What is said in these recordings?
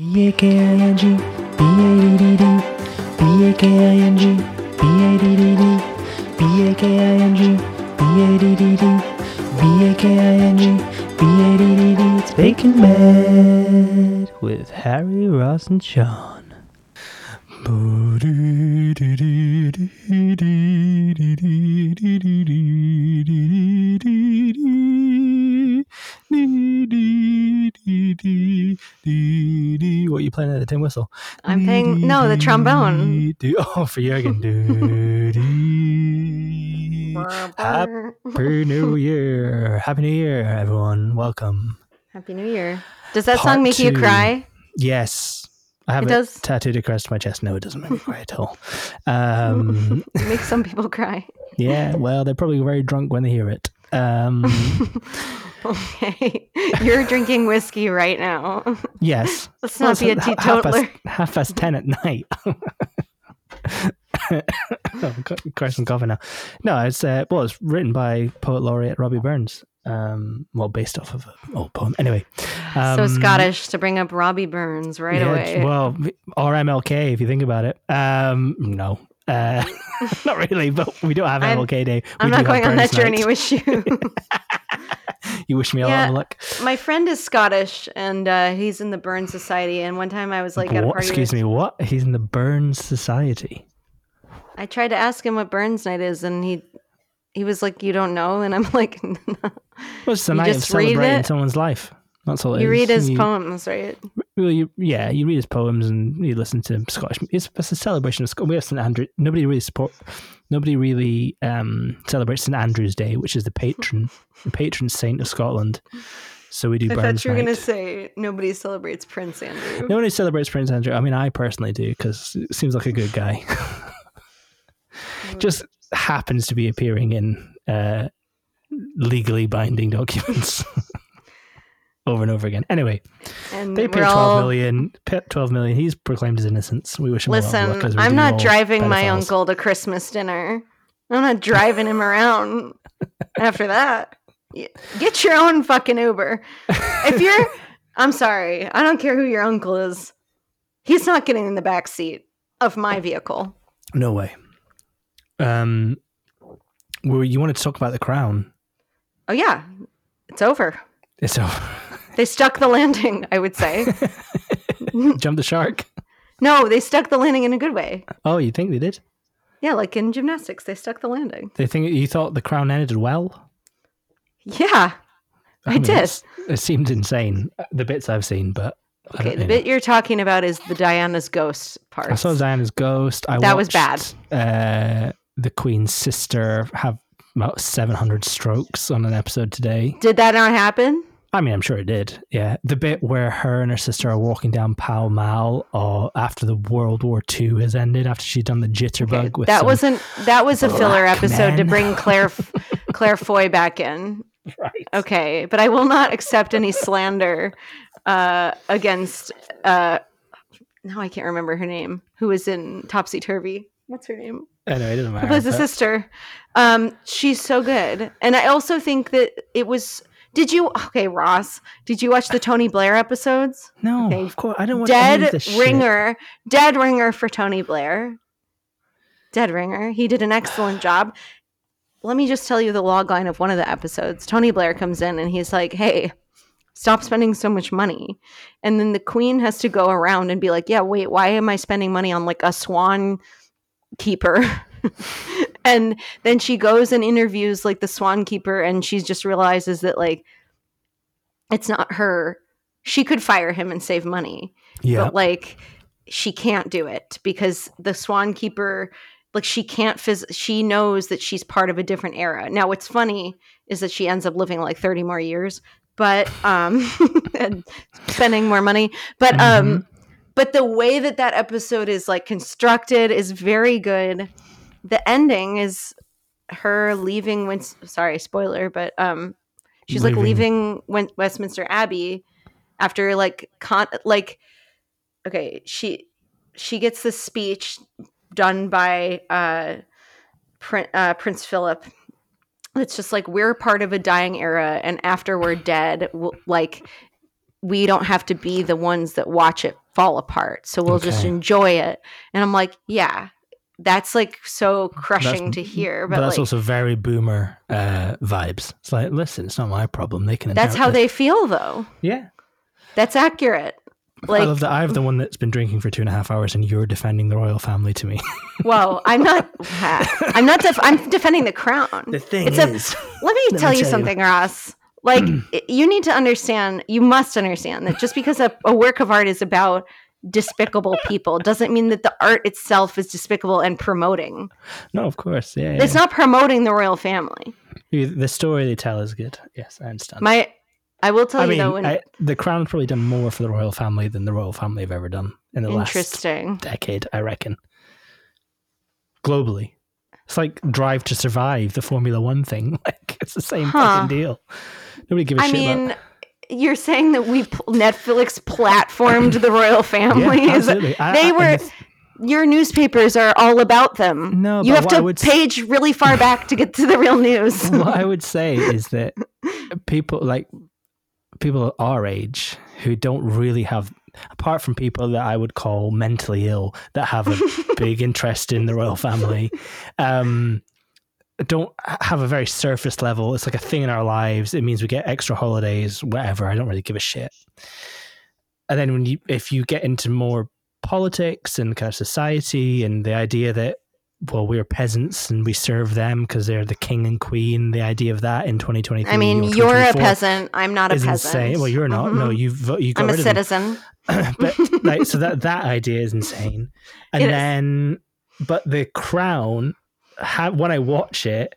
B A K I N G B A D D D B A K I N G B A D D D B A K I N G B A D D D B A K I N G B A D D D It's Baking Bad with Harry, Ross, and Sean. What are you playing at the tin whistle? I'm playing no the trombone. Oh, for Jurgen. Happy New Year. Happy New Year, everyone. Welcome. Happy New Year. Does that Part song make you cry? Yes. I have It it, does? tattooed across my chest. No, it doesn't make me cry at all. Um, It makes some people cry. yeah, well, they're probably very drunk when they hear it. Um, Okay. You're drinking whiskey right now. yes. Let's Well, not be a ha- half past, half past ten at night. oh, c- Carson coughing now. No, it's uh, well, it's written by poet laureate Robbie Burns. Um, well, based off of an old poem. Anyway, um, so Scottish to bring up Robbie Burns right yeah, away. Well, or MLK if you think about it. Um, no, uh, not really. But we don't have I'm- MLK Day. We I'm not going on that Burns journey with you. You wish me a lot of luck. My friend is Scottish and uh, he's in the Burns Society. And one time I was like at a What? party. Excuse me. What? He's in the Burns Society. I tried to ask him what Burns Night is, and he he was like, "You don't know," and I'm like, no. Well, it's a You night of celebrating someone's life. That's all it "You is. read his You- poems, right?" Well, you, yeah, you read his poems and you listen to Scottish. It's, it's a celebration of Scotland. We have St Andrew. Nobody really support. Nobody really um, celebrates St Andrew's Day, which is the patron, the patron saint of Scotland. So we do I Burns thought you were gonna say nobody celebrates Prince Andrew. Nobody celebrates Prince Andrew. I mean, I personally do because it seems like a good guy. Just happens to be appearing in uh, legally binding documents over and over again. Anyway, and they paid twelve million. Twelve million. He's proclaimed his innocence. We wish him listen. as I'm not driving my uncle to Christmas dinner. I'm not driving him around after that. Get your own fucking Uber. If you're, I'm sorry, I don't care who your uncle is. He's not getting in the back seat of my vehicle. No way. Um, well, you wanted to talk about the crown. Oh yeah, it's over. It's over. They stuck the landing. I would say. Jump the shark. No, they stuck the landing in a good way. Oh, you think they did? Yeah, like in gymnastics, they stuck the landing. They think you thought the crown ended well. Yeah, I did. It seemed insane. The bits I've seen, but I Okay, the you bit you're talking about is the Diana's ghost part. I saw Diana's ghost. I That was bad. Uh, the Queen's sister have about seven hundred strokes on an episode today. Did that not happen? I mean, I'm sure it did. Yeah, the bit where her and her sister are walking down Pall Mall, or after the World War II has ended, after she'd done the jitterbug Okay, with that wasn't. That was a filler episode to bring Claire Claire Foy back in. right. Okay, but I will not accept any slander uh, against. Uh, no, I can't remember her name. Who was in Topsy Turvy? What's her name? Anyway, it doesn't matter. Who plays the sister? Um, she's so good, and I also think that it was. Did you? Okay, Ross. Did you watch the Tony Blair episodes? No, Okay. of course I any of Dead this shit. ringer, dead ringer for Tony Blair. Dead ringer. He did an excellent job. Let me just tell you the log line of one of the episodes. Tony Blair comes in and he's like, "Hey, stop spending so much money." And then the queen has to go around and be like, "Yeah, wait, why am I spending money on like a swan keeper?" and then she goes and interviews like the swan keeper and she just realizes that like it's not her. She could fire him and save money Yeah, but like she can't do it because the swan keeper like she can't phys- she knows that she's part of a different era now what's funny is that she ends up living like 30 more years but um and spending more money but Mm-hmm. um but the way that that episode is like constructed is very good the ending is her leaving when sorry spoiler but um she's like Leaving. leaving Wen- westminster abbey after like con like okay she she gets this speech done by uh, Prin- uh prince philip it's just like we're part of a dying era and after we're dead we'll, like we don't have to be the ones that watch it fall apart. So we'll just enjoy it. And I'm like, yeah, that's like so crushing to hear. But, But, that's like, also very boomer uh, vibes. It's like, listen, it's not my problem. They can. that's how this. they feel, though. Yeah. That's accurate. I love that. I'm the one that's been drinking for two and a half hours, and you're defending the royal family to me. whoa, I'm not. I'm not. Def- I'm defending the crown. The thing It's a- is, Let me Let me tell you tell you. something, Ross. Like, you need to understand, you must understand that just because a, a work of art is about despicable people doesn't mean that the art itself is despicable and promoting. no, of course, yeah. yeah. It's not promoting the royal family. The story they tell is good. Yes, I understand. My, I will tell I you mean, though, when, I, the crown probably done more for the royal family than the royal family have ever done in the last interesting. decade, I reckon. Globally. It's like Drive to Survive, the Formula One thing. Like it's the same Huh. fucking deal. Nobody give a I shit mean, about you're saying that we Netflix platformed the royal family. Yeah, absolutely. I- they I- were- your newspapers are all about them. No, you have to would s- page really far back to get to the real news. what I would say is that people like people our age who don't really have apart from people that I would call mentally ill that have a big interest in the royal family um don't have a very surface level it's like a thing in our lives it means we get extra holidays whatever I don't really give a shit and then when you if you get into more politics and kind of society and the idea that well we're peasants and we serve them because they're the king and queen the idea of that in 2023 I mean, you're a peasant. I'm not a peasant. insane. Well, you're not. No, Mhm. you've you got I'm a citizen. but like, so that that idea is insane. And It is. then, but the crown, when I watch it,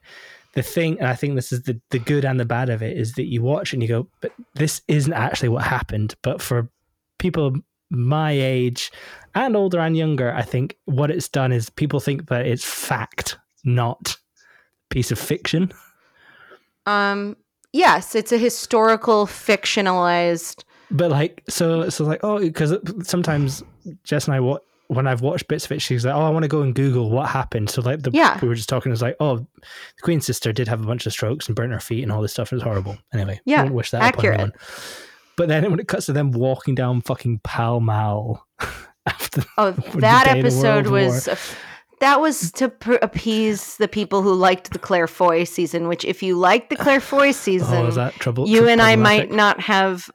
the thing, and I think this is the the good and the bad of it, is that you watch and you go, but this isn't actually what happened. But for people my age and older and younger, I think what it's done is people think that it's fact, not piece of fiction. Um, yes, it's a historical fictionalized. But like, so so like, oh, because sometimes Jess and I, what when I've watched bits of it, she's like, oh, I want to go and Google what happened. So like, the Yeah. we were just talking, it was like, oh, the Queen's sister did have a bunch of strokes and burnt her feet and all this stuff. It was horrible. Anyway, Yeah, wish that accurate. upon anyone. But then when it cuts to them walking down fucking Pall Mall after, Oh, that day of the episode was. That was to pr- appease the people who liked the Claire Foy season. Which, if you liked the Claire Foy season, oh, is that trouble? you and I might not have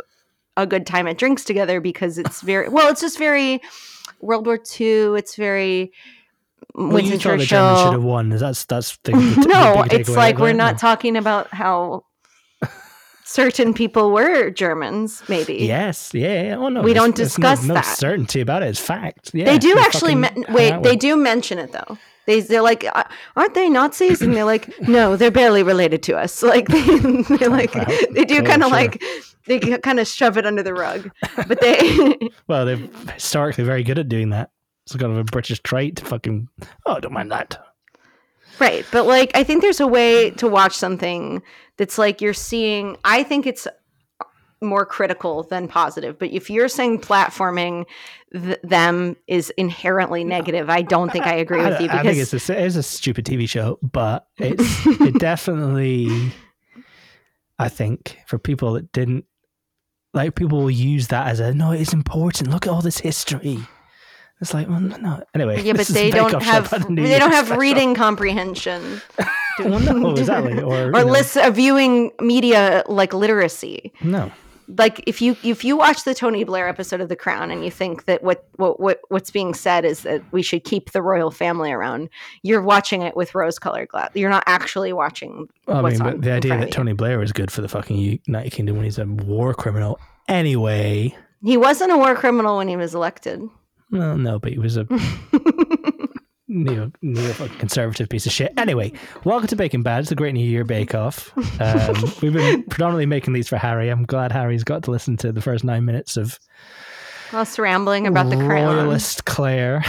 a good time at drinks together because it's very well. It's just very World War II. It's very Well, Winston you thought the Germans should have Churchill. won. Is that's that's the, the, no, it's like we're not No. talking about how certain people were Germans. Maybe Yes, yeah, yeah. Oh no, We don't there's no- discuss no, that. certainty about it. It's fact. Yeah, they do actually. Men- wait, they do mention it though. They they're like, "Uh, aren't they Nazis? And they're like, no, they're barely related to us. Like they they're like Wow. they do kind of sure. like they kind of shove it under the rug, but they. Well, they're historically very good at doing that. It's kind of a British trait to fucking. Oh, don't mind that. Right. But like I think there's a way to watch something that's like you're seeing I think it's more critical than positive. But if you're saying platforming th- them is inherently negative, I don't think I agree with I, you I think because it's a, it's a stupid TV show, but it's it definitely. I think for people that didn't like, people will use that as a no. It's important. Look at all this history. It's like, well, no. Anyway, yeah, but they a Bake don't have the they don't have reading comprehension. Well, no, exactly. Or, you or know, list uh, viewing media like literacy. No, like if you if you watch the Tony Blair episode of The Crown and you think that what what, what what's being said is that we should keep the royal family around, you're watching it with rose colored glass. You're not actually watching. Well, I mean, but the idea that. Tony Blair is good for the fucking United Kingdom when he's a war criminal. Anyway, He wasn't a war criminal when he was elected. well, no, but he was a neo neo conservative piece of shit. Anyway, welcome to Baking Bad. It's a Great New Year Bake Off. Um, we've been predominantly making these for Harry. I'm glad Harry's got to listen to the first nine minutes of Us rambling about the crown. royalist Claire,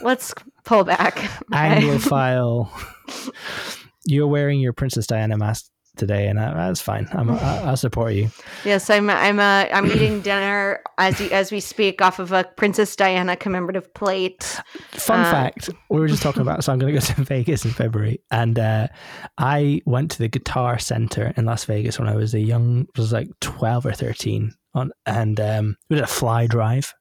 Let's pull back. Anglophile. You're wearing your Princess Diana mask today, and uh, that's fine. I'm, I, I'll support you. yes, I'm. I'm. Uh, I'm eating dinner as you, as we speak off of a Princess Diana commemorative plate. Fun Uh, fact: we were just talking about. So I'm going to go to Vegas in February, and uh, I went to the Guitar Center in Las Vegas when I was a young, was like 12 or 13, on, and um, we did a fly drive,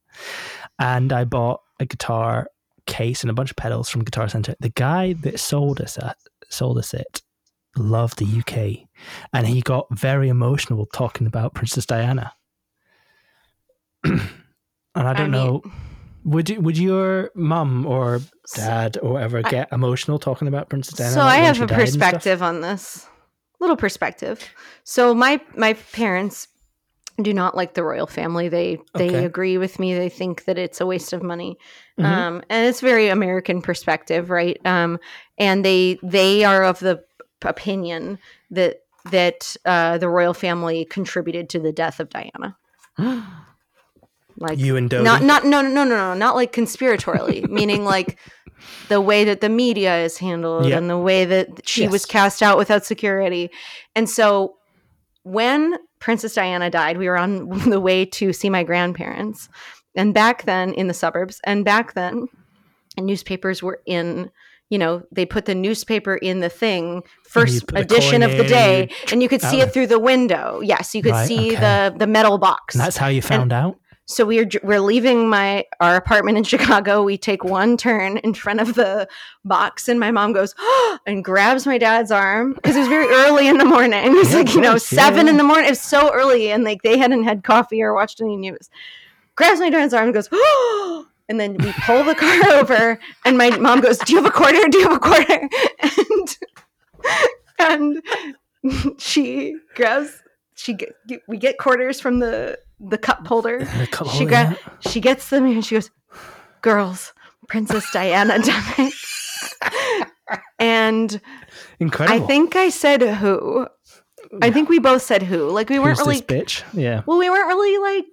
and I bought a guitar case and a bunch of pedals from Guitar Center. The guy that sold us that sold us it loved the UK, and he got very emotional talking about Princess Diana. and I don't mean- know, would you, would your mum or dad or whatever I- get emotional talking about Princess Diana? So like, I have a died and stuff? perspective on this. Little perspective. So my my parents do not like the royal family. They they Okay. agree with me. They think that it's a waste of money. Mhm. Um, and it's very American perspective, right? Um, and they they are of the opinion that that uh, the royal family contributed to the death of Diana. Like you and Dodi. not not no no no no no not like conspiratorially meaning like the way that the media is handled Yep. and the way that she was cast out without security and so when princess diana died we were on the way to see my grandparents and back then in the suburbs and back then newspapers were in you know they put the newspaper in the thing first edition of the day and you could see Oh. it through the window yes you could Right, see okay. the the metal box and that's how you found out. so we're we're leaving my our apartment in Chicago. We take one turn in front of the box, and my mom goes oh, and grabs my dad's arm because it was very early in the morning. It was Yeah, like you know course, seven yeah. in the morning. It was so early, and like they hadn't had coffee or watched any news. Grabs my dad's arm and goes, oh, and then we pull the car over, and my mom goes, "Do you have a quarter? Do you have a quarter?" And and she grabs. She get, we get quarters from the the cup holder A couple she gra- she gets them and she goes, "Girls, Princess Diana died." and Incredible. I think I said who. I think we both said who. Like we weren't Who's really bitch? Yeah. well, we weren't really like,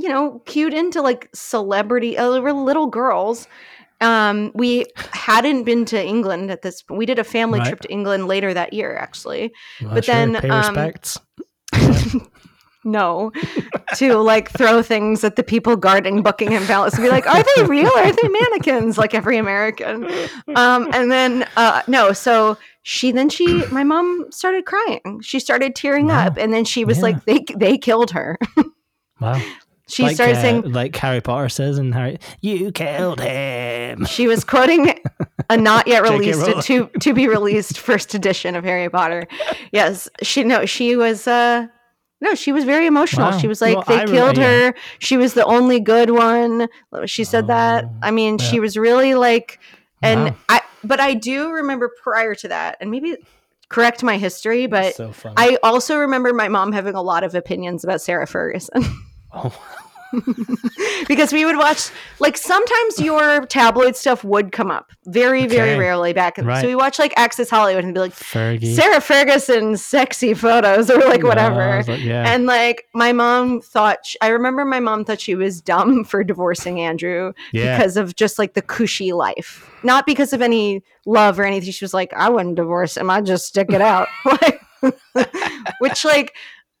you know, cued into like celebrity. Uh, we were little girls. Um, we hadn't been to England at this. We did a family Right. trip to England later that year, actually. Well, But sure, then, um, no to like throw things at the people guarding buckingham palace and be like are they real are they mannequins like every american um and then uh no so she then she my mom started crying she started tearing Wow. up and then she was Yeah. like they they killed her Wow. She like, started uh, saying like Harry Potter says in Harry, you killed him. she was quoting a not yet released Rowling. to to be released first edition of Harry Potter. Yes, she no, she was uh no, she was very emotional. Wow. She was like Well, they I re- killed yeah. her. She was the only good one. She said that. Oh, I mean, she was really like and Wow. I but I do remember prior to that and maybe correct my history, but so. I also remember my mom having a lot of opinions about Sarah Ferguson. oh, because we would watch like sometimes your tabloid stuff would come up very very rarely back in Right. so we watch like access hollywood and be like Fergie. sarah ferguson's sexy photos or like whatever like, yeah. and like my mom thought sh- i remember my mom thought she was dumb for divorcing andrew yeah. because of just like the cushy life not because of any love or anything she was like i wouldn't divorce him i'd just stick it out like which like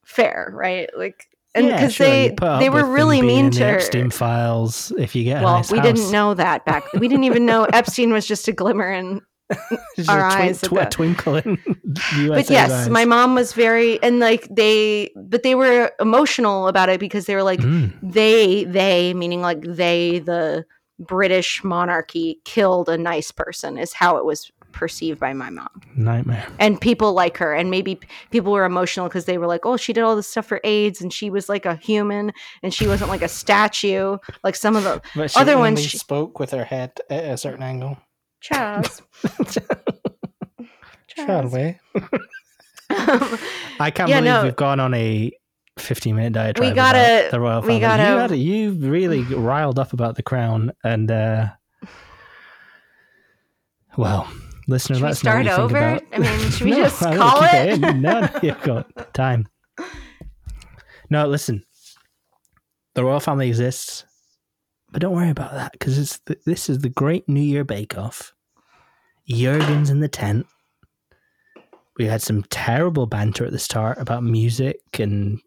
fair right like and Yeah, because sure, they they were really mean to her Epstein files. If you get well, nice we house. didn't know that back. We didn't even know Epstein was just a glimmer in. Our eyes at tw- twinkle in But yes, eyes. my mom was very and like they, but they were emotional about it because they were like Mm, they they meaning like they the British monarchy killed a nice person is how it was perceived by my mom nightmare. and people like her and maybe people were emotional because they were like oh she did all this stuff for AIDS and she was like a human and she wasn't like a statue like some of the Other ones she- spoke with her head at a certain angle. Charles. Charles. way. I can't Yeah, believe no. we've gone on a 15 minute diatribe gotta- the royal we family. gotta- you, had, you really riled up about the crown and uh well listener Should we let's know start over? I mean, should we No, just I call it? no, no you've got time no listen the royal family exists but don't worry about that because it's the, this is the great new year bake off jurgen's in the tent we had some terrible banter at the start about music and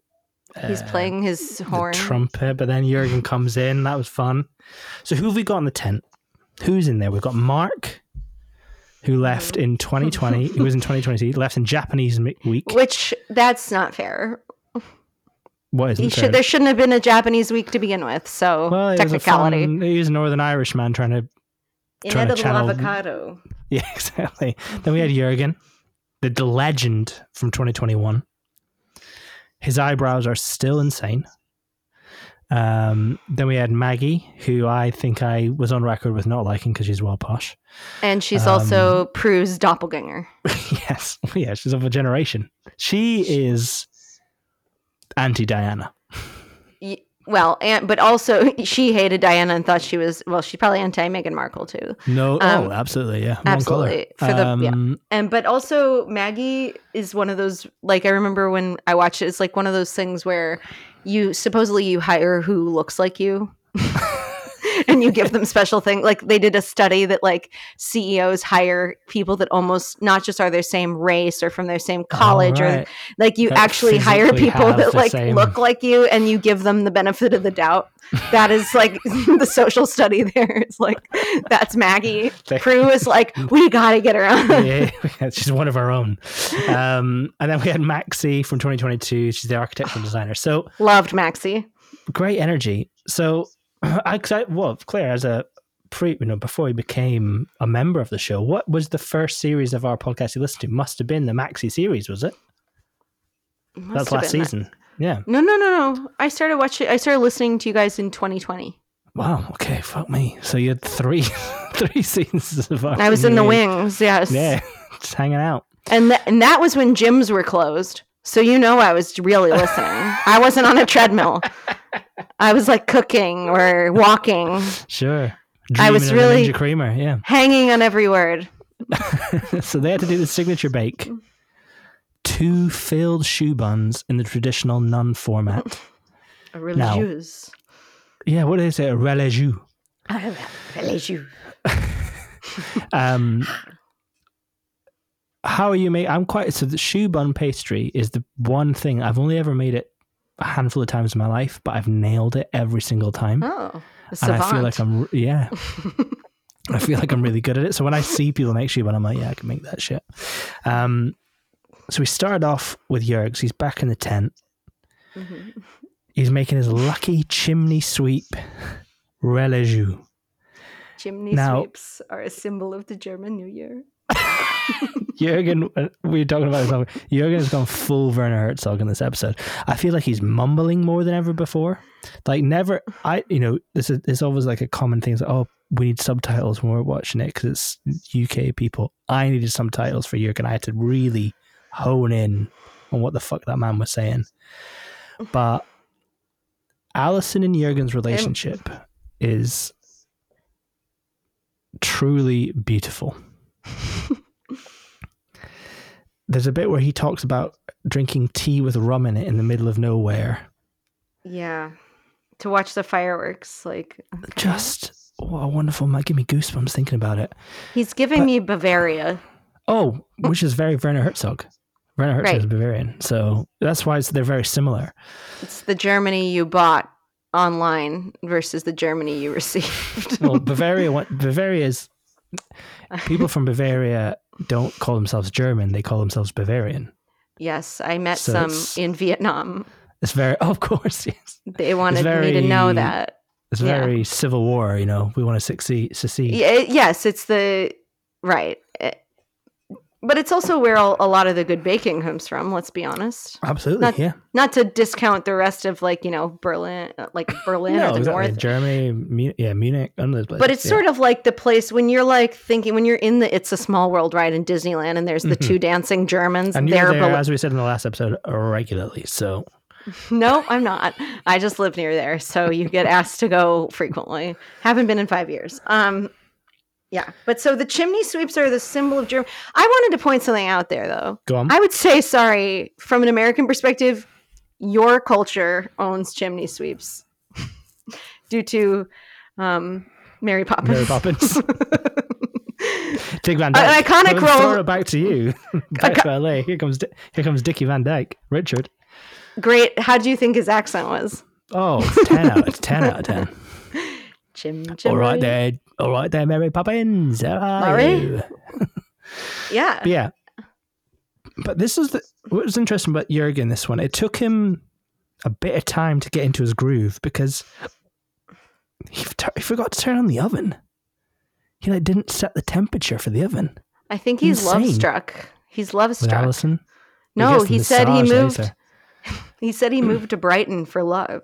He's uh, playing his the horn. trumpet, but then Jurgen comes in. That was fun. So who have we got in the tent? Who's in there? We've got Mark, who left in 2020. He was in 2020. Left in Japanese week. Which that's not fair. What He isn't should, there? there shouldn't have been a Japanese week to begin with. So Well, he was a technicality. fun- he was a Northern Irish man trying to. trying to channel- avocado. Yeah, exactly. then we had Jurgen, the, the legend from 2021. His eyebrows are still insane. Um, then we had Maggie, who I think I was on record with not liking because she's well posh. And she's Um, also Prue's doppelganger. yes, yeah, she's of a generation. She is anti Diana. Well, and but also she hated Diana and thought she was well. She's probably anti Meghan Markle too. No, Um, oh, absolutely, yeah, One absolutely. For the- yeah. Um, And but also Maggie is one of those like I remember when I watched it. It's like one of those things where you supposedly you hire who looks like you. and you give them special thing like they did a study that like CEOs hire people that almost not just are their same race or from their same college or like you That actually hire people that like same- look like you and you give them the benefit of the doubt that is like the social study there it's like that's maggie prue is like we gotta get her on yeah, she's one of our own. Um, and then we had Maxy from 2022. She's the architectural designer. So loved maxy great energy. So I, I well, Claire, as a pre, you know, before he became a member of the show, what was the first series of our podcast you listened to? Must have been the Maxy series, was it? Must That's last been that. season. Yeah. no no no no i started watching i started listening to you guys in 2020 Wow. Okay. Fuck me. So you had three, three seasons of our. i was in the wings yes Yeah, just hanging out. and, th- and that was when gyms were closed so you know i was really listening i wasn't on a treadmill i was like cooking or walking Sure. I was Dreaming of the really- Ninja creamer. Yeah. hanging on every word so they had to do the signature bake. Two filled shoe buns in the traditional nun format. A religieuse. Yeah, what is it? A religieux. A religieuse. Um, how are you make? I'm quite so the choux bun pastry is the one thing I've only ever made it a handful of times in my life, but I've nailed it every single time, Oh, and. I feel like I'm yeah. I feel like I'm really good at it. So when I see people make choux bun, I'm like, yeah, I can make that shit. Um, so we started off with Jurgs. He's back in the tent. Mhm. He's making his lucky chimney sweep religieux. Chimney Now- sweeps are a symbol of the German New Year. Jurgen, uh, we were talking about this. Jurgen has gone full Werner Herzog in this episode. I feel like he's mumbling more than ever before. Like never, I you know this is it's always like a common thing. It's like, oh, we need subtitles when we're watching it because it's UK people. I needed subtitles for Jurgen. I had to really hone in on what the fuck that man was saying. But Alison and Jurgen's relationship is truly beautiful. There's a bit where he talks about drinking tea with rum in it in the middle of nowhere. Yeah. To watch the fireworks, like okay. Just what a wonderful might give me goosebumps thinking about it. he's giving but- me Bavaria. Oh, which is very Werner Herzog. Werner Herzog Right. is Bavarian, so that's why it's, they're very similar. It's the Germany you bought online versus the Germany you received. Well, Bavaria, Bavaria is people from Bavaria don't call themselves German; they call themselves Bavarian. yes, I met So some in Vietnam. It's very, oh, of course, yes. They wanted me to know that. It's Yeah. very civil war. You know, we want to succeed. secede. It- yes, it's the right. It- but it's also where a, a lot of the good baking comes from. Let's be honest. Absolutely, Not- yeah. Not to discount the rest of like you know Berlin, uh, like Berlin no, or the exactly. North. Germany, Mu- yeah, Munich, places. But it's yeah. sort of like the place when you're like thinking when you're in the It's a Small World ride in Disneyland and there's the Mhm. two dancing Germans. and you're they're there, as we said in the last episode, regularly. So no, I'm not. I just live near there, so you get asked to go frequently. Haven't been in five years. Um, yeah, but so the chimney sweeps are the symbol of Germany. I wanted to point something out there, though. go on. I would say, sorry, from an American perspective, your culture owns chimney sweeps due to um, Mary Poppins. Mary Poppins. Dick Van An Dyke. iconic Well, Throw role- it back to you. back to LA. Here comes Di- here comes Dickie Van Dyke. Richard. Great. How do you think his accent was? Oh, it's ten out. It's ten out of ten. Chim, All right there. All right there, Mary Poppins. How are Mary? you? Yeah. But yeah. But this is the what was interesting about Jurgen this one. It took him a bit of time to get into his groove because he, he forgot to turn on the oven. He like didn't set the temperature for the oven I think he's love struck. He's love struck. Alison. No, the he said he moved. later. He said he moved to Brighton for love.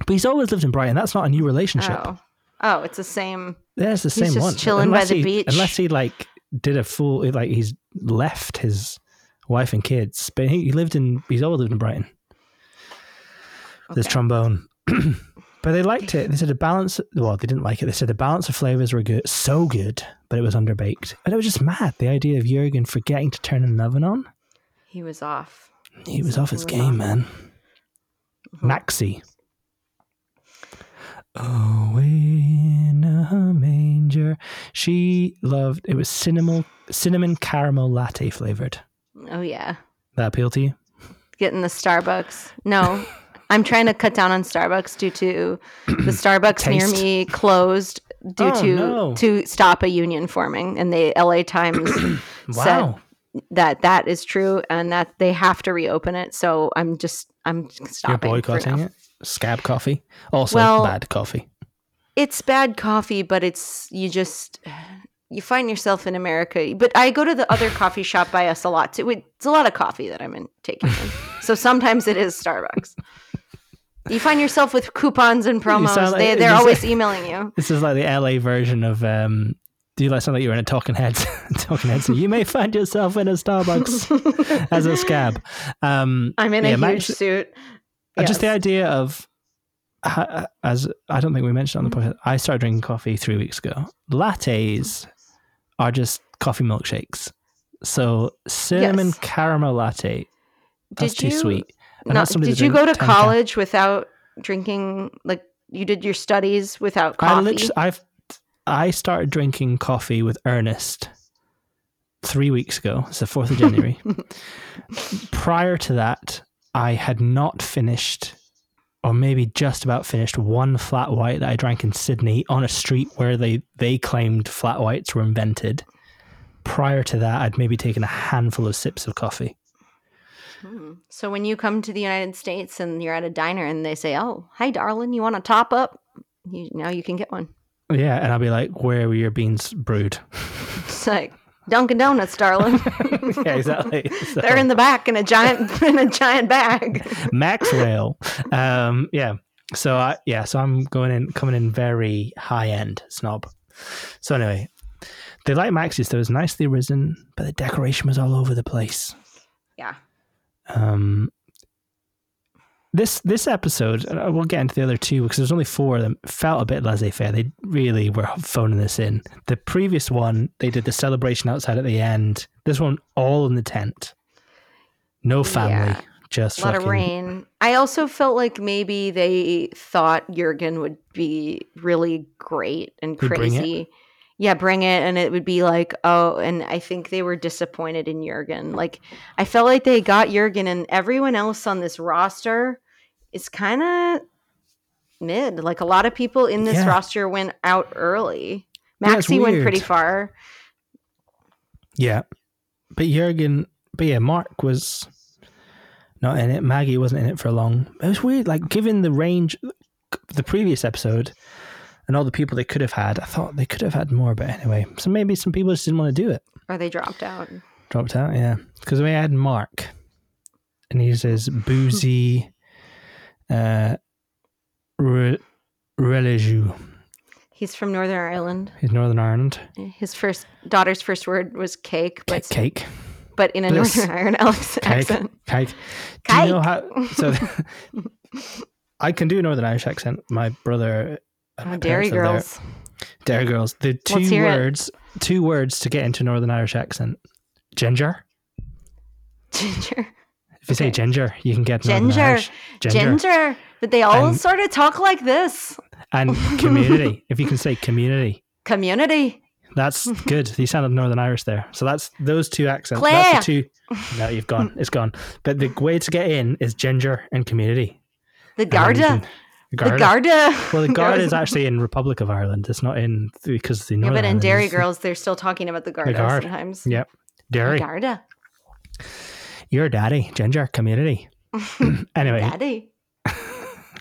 But he's always lived in Brighton. That's not a new relationship. Oh, oh, it's the same. There's the He's same just one. chilling by Unless the he- beach. Unless he like did a full like he's left his wife and kids, but he, he lived in. He's always lived in Brighton. There's Okay. trombone. but they liked it. They said the balance. Well, they didn't like it. They said the balance of flavors were good, so good, but it was underbaked. And it was just mad. The idea of Jurgen forgetting to turn an oven on. He was off. He was off his game, off. man. Mhm. Maxy. Oh, in a manger. She loved it was cinnamon cinnamon caramel latte flavored. Oh yeah, That appeal to you? getting the Starbucks. No, I'm trying to cut down on Starbucks due to the Starbucks near me closed due Oh, to no. to stop a union forming, and the LA Times said that that is true and that they have to reopen it. So I'm just I'm stopping. You're boycotting it? Scab coffee. Also Well- bad coffee. It's bad coffee, but it's you just you find yourself in America. But I go to the other coffee shop by us a lot too. It's a lot of coffee that I'm in, taking in. So sometimes it is Starbucks. You find yourself with coupons and promos. like- they, they're always emailing you. This is like the LA version of um do you like sound like you're in a talking heads talking heads? you may find yourself in a Starbucks as a scab. Um I'm in a yeah, huge Max- suit. Uh, Just the idea of, as I don't think we mentioned on the podcast, I started drinking coffee three weeks ago. Lattes are just coffee milkshakes. So cinnamon Yes. caramel latte, that's Did too you- sweet. And No, that's did you go to drink 10 college without drinking? Like you did your studies without coffee? literally, I've, I started drinking coffee with Ernest three weeks ago. It's the 4th of January. Prior to that, I had not finished, or maybe just about finished, one flat white that I drank in Sydney on a street where they, they claimed flat whites were invented. Prior to that, I'd maybe taken a handful of sips of coffee. Hmm. So when you come to the United States and you're at a diner and they say, "Oh, hi, darling, you want a top up?" You, now you can get one. Yeah, and I'll be like, where were your beans brewed? It's like Dunkin' Donuts, darling. yeah, exactly. So- They're in the back in a giant in a giant bag. Maxwell. Um, yeah. So I yeah, so I'm going in coming in very high end snob. So anyway, they like Maxys though. It was nicely risen, but the decoration was all over the place. Yeah. Um this this episode, and we'll get into the other two because there's only four of them, felt a bit laissez faire. They really were phoning this in. The previous one, they did the celebration outside at the end. This one, all in the tent. No family, Yeah. just A lot of rain. I also felt like maybe they thought Jurgen would be really great and He'd bring crazy. Yeah, bring it, and it would be like, oh, and I think they were disappointed in Jurgen. Like, I felt like they got Jurgen, and everyone else on this roster is kind of mid. Like a lot of people in this Yeah. roster went out early. Yeah, Maxy went pretty far. Yeah. But Jurgen, but yeah, Mark was not in it. Maggie wasn't in it for long. It was weird. Like, given the range, the previous episode and all the people they could have had, I thought they could have had more. But anyway, so maybe some people just didn't want to do it. Or they dropped out. Dropped out, yeah. Because we had Mark and he's this boozy, uh, re- religieux. He's from Northern Ireland. He's Northern Ireland. His first daughter's first word was cake, but Cake. Cake. but in a Bliss. Northern Ireland Alex Cake. accent. Cake. Do you know how? So I can do a Northern Irish accent. My brother. my Oh, Derry Girls. Derry Girls. The two Let's it. words. Two words to get into Northern Irish accent. Ginger. Ginger. If you say ginger, you can get Northern Ginger. Ginger. But they all And- sort of talk like this. And community. if you can say community. Community. That's good. You sounded Northern Irish there. So that's those two accents. Claire. That's the two. No, you've gone. It's gone. But the way to get in is ginger and community. The you Garda. The Garda. Garda. Well, the Garda is actually in Republic of Ireland. It's not in because the Yeah, Northern but in Ireland Derry Girls, they're still talking about the Garda Guard. sometimes. Yep. The Dairy. Garda. Your daddy, ginger community. anyway, Daddy.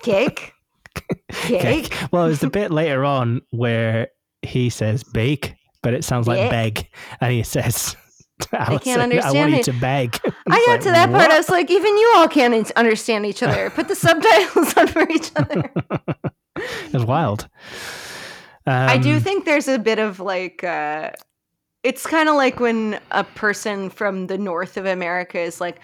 Cake. Cake. Cake. Well, it's a bit later on where he says bake, but it sounds like Yeah. beg, and he says, "Alison, I understand I want you it." to beg." I got like, to that part. I was like, even you all can't understand each other. Put the subtitles on for each other. it's was wild. I do Um, think there's a bit of like, uh, it's kind of like when a person from the north of America is like,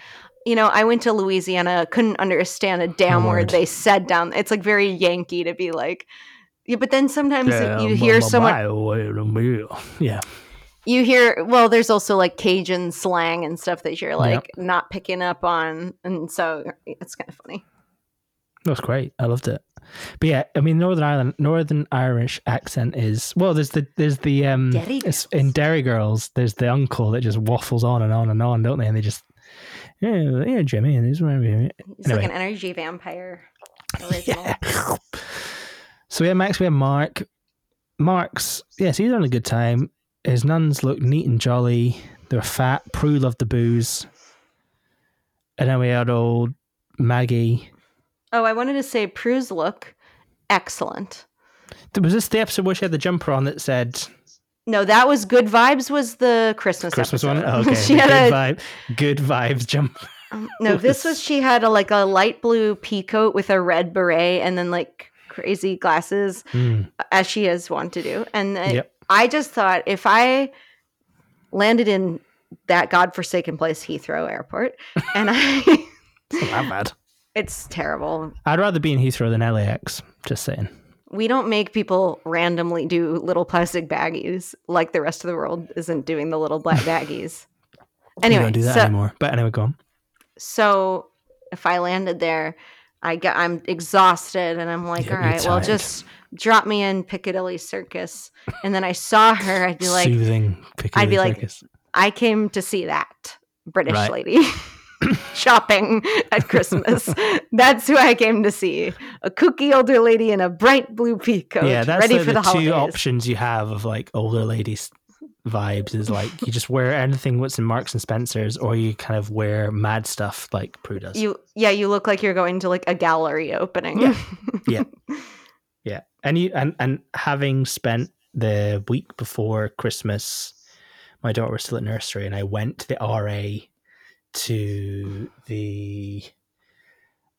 you know, I went to Louisiana, couldn't understand a damn word. word they said down. It's like very Yankee to be like, yeah, but then sometimes Yeah, you hear someone, Yeah, you hear, well, there's also like Cajun slang and stuff that you're like not picking up on. And so it's kind of funny. that was great. I loved it. But yeah, I mean, Northern Ireland, Northern Irish accent is well. There's the there's the um Derry in Derry Girls. There's the uncle that just waffles on and on and on, don't they? And they just yeah, yeah, Jimmy, and he's Anyway. like an energy vampire. Original. Yeah. So we had Max, we had Mark. Mark's, yes, he's having a good time. His nuns look neat and jolly. They were fat. Prue loved the booze. And then we had old Maggie. Oh, I wanted to say Prue's look excellent. Was this the episode where she had the jumper on that said No, that was Good Vibes. Was the Christmas Christmas episode. one? Oh, okay. she the had good, a vibe, good vibes jumper. um, no. This was she had a like a light blue pea coat with a red beret and then like crazy glasses, Hmm. as she is wont to do. And I, Yep. I just thought if I landed in that godforsaken place, Heathrow Airport, and I, It's not bad. It's terrible. I'd rather be in Heathrow than LAX. Just saying. We don't make people randomly do little plastic baggies like the rest of the world isn't doing the little black baggies. Anyway, we don't do that so, anymore. But anyway, go on. so if I landed there, I get I'm exhausted and I'm like, Yeah, all you're well, just drop me in Piccadilly Circus. And then I saw her, I'd be like, Soothing. Piccadilly I'd be like, I came to see that British Right. lady shopping at Christmas. that's who I came to see. A kooky older lady in a bright blue pea coat, yeah, that's ready like for the, the, two holidays. options you have of like older ladies vibes is like you just wear anything what's in Marks and Spencers, or you kind of wear mad stuff like Prue does. You yeah, you look like you're going to like a gallery opening. Yeah. yeah, and you and and having spent the week before Christmas, my daughter was still at nursery, and I went to the RA to the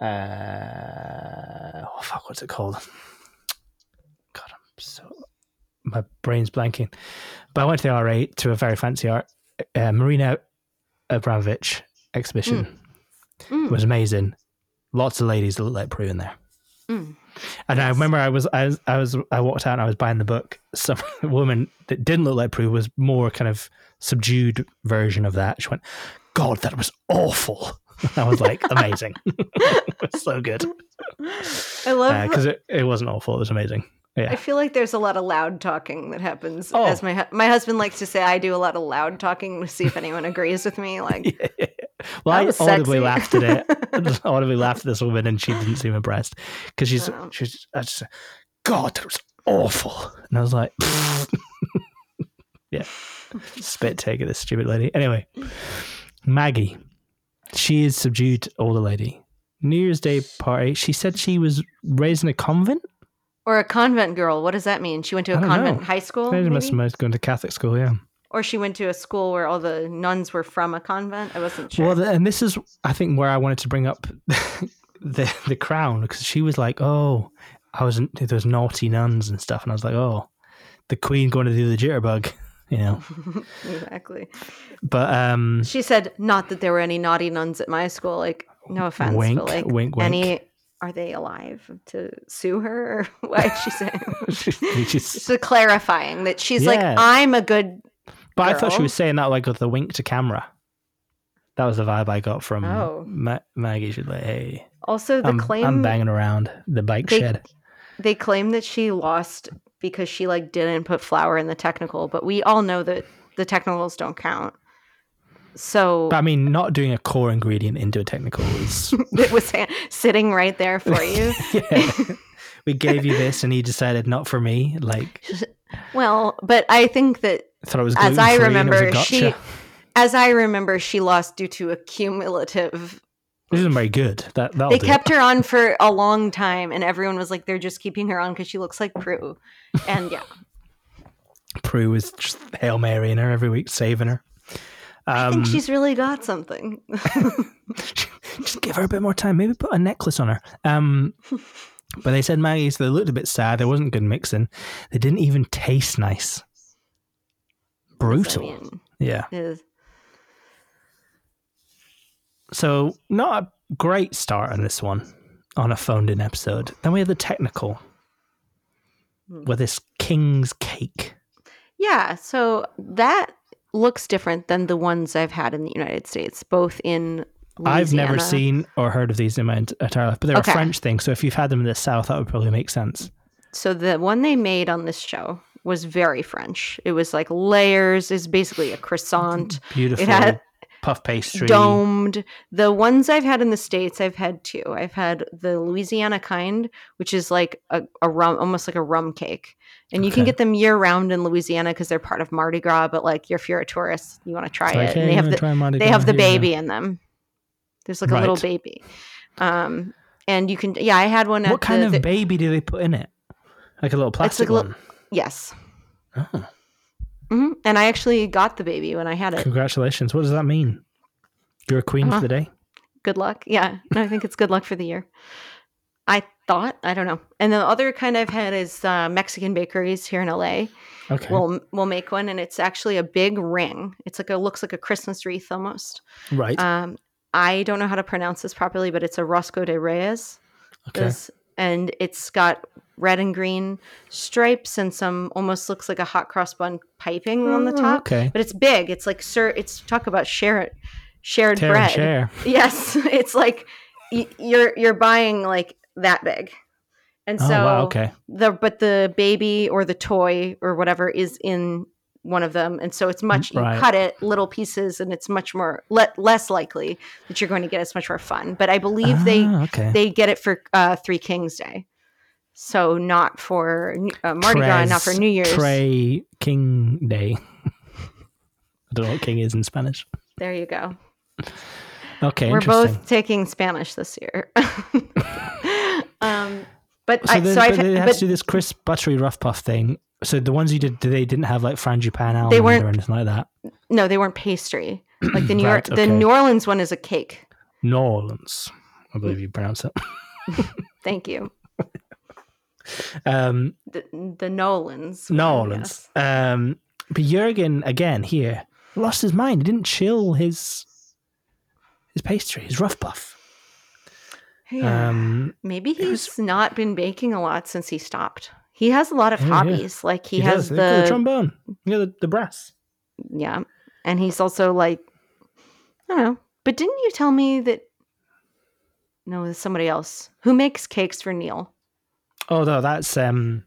uh oh fuck what's it called god i'm so my brain's blanking but i went to the ra to a very fancy art uh, marina abramovic exhibition Mm. it was amazing lots of ladies that look like prue in there Mm. and I remember I was I was I was I walked out and I was buying the book. Some woman that didn't look like Prue was more kind of subdued version of that. She went, "God, that was awful." I was like, "Amazing, so good." I love uh, Because it, it wasn't awful; it was amazing. Yeah. I feel like there's a lot of loud talking that happens. Oh. As my hu- my husband likes to say, I do a lot of loud talking to see if anyone agrees with me. Like, well, I audibly sexy. laughed at it. I audibly laughed at this woman, and she didn't seem impressed because she's Oh. she's I just, God, that was awful, and I was like, yeah, spit take at this stupid lady. Anyway, Maggie, she is subdued older lady. New Year's Day party. She said she was raised in a convent. or a convent girl. What does that mean? She went to a convent know. high school, Maybe must have gone to Catholic school. Yeah. or she went to a school where all the nuns were from a convent. I wasn't sure. Well, and this is, I think, where I wanted to bring up the the crown because she was like, "Oh, I was in, those naughty nuns and stuff," and I was like, "Oh, the queen going to do the jitterbug," you know. exactly. But um, She said, not that there were any naughty nuns at my school. Like, no offense, wink, but like, wink, wink. any are they alive to sue her? Or why is she saying? She's- a clarifying that she's like, I'm a good. but I thought she was saying that like with the wink to camera. That was the vibe I got from Oh. Ma- Maggie. She's like, "Hey, Also, the I'm, claim I'm banging around the bike They- shed." they claim that she lost because she like didn't put flour in the technical, but we all know that the technicals don't count. So But I mean, not doing a core ingredient into a technical is it was sitting right there for you. yeah. we gave you this, and you decided not for me. Like, well, but I think that I thought it was as I gluten-free and it was a remember, she, as I remember, she lost due to a cumulative This isn't very good. That They kept it. her on for a long time, and everyone was like, "They're just keeping her on because she looks like Prue." And yeah, Prue was just hail Mary in her every week, saving her. I Um, think she's really got something. just give her a bit more time. Maybe put a necklace on her. Um, but they said Maggie's. They looked a bit sad. There wasn't good mixing. They didn't even taste nice. Brutal. I mean, yeah. is So not a great start on this one on a phoned in episode. Then we have the technical Hmm. with this king's cake. yeah. So that looks different than the ones I've had in the United States, both in. I've never seen or heard of these in my entire life, but they're Okay. a French thing. So if you've had them in the South, that would probably make sense. So the one they made on this show was very French. It was like layers. Is basically a croissant. Beautiful had puff pastry. domed. The ones I've had in the states, I've had two. I've had the Louisiana kind, which is like a, a rum, almost like a rum cake, and you can get them year round in Louisiana because they're part of Mardi Gras. But like, if you're a tourist, you want to try like, it, and they have the they have the Here you go. baby in them. There's like a little baby, um, and you can yeah. I had one. At What kind the, of the- baby do they put in it? Like a little plastic little- one. yes, Oh, hmm and I actually got the baby when I had it. congratulations! What does that mean? You're a queen Uh-huh. for the day. good luck. Yeah, no, I think it's good luck for the year. I thought I don't know. And the other kind I've had is uh, Mexican bakeries here in LA. Okay, We'll we'll make one, and it's actually a big ring. It's like a looks like a Christmas wreath almost. right. Um, I don't know how to pronounce this properly, but it's a Rosca de Reyes. okay. and it's got red and green stripes and some almost looks like a hot cross bun piping on the Oh, top. Okay. But it's big. It's like sir. It's talk about share shared Tear bread. share. Yes, it's like y- you're you're buying like that big, and Oh so wow. Okay. the but the baby or the toy or whatever is in one of them, and so it's much you cut it little pieces, and it's much more le- less likely that you're going to get as much more fun. But I believe they Ah, okay. they get it for uh, Three Kings Day, so not for uh, Mardi Gras, not for New Year's. Trey King Day. I don't know what king is in Spanish. There you go. Okay, We're both taking Spanish this year. um, but so, I, they, so I've but they had, but to do this crisp, buttery rough puff thing. So the ones you did, they didn't have like frangipane almond or weren't- or anything like that. no, they weren't pastry. Like the New Right, York, the. New Orleans one is a cake. New Orleans, I believe you pronounce it. Thank you. Um, The, the Nolans. New one, Orleans. yes. Um, but Jurgen again here lost his mind. He didn't chill his his pastry, his rough puff. Yeah. Um, Maybe he's was- not been baking a lot since he stopped. He has a lot of Oh, yeah. hobbies. Like he, he has does. Look at the the trombone. yeah, the, the brass. yeah, and he's also like I don't know. But didn't you tell me that? No, it's somebody else who makes cakes for Neil. Oh no, that's um,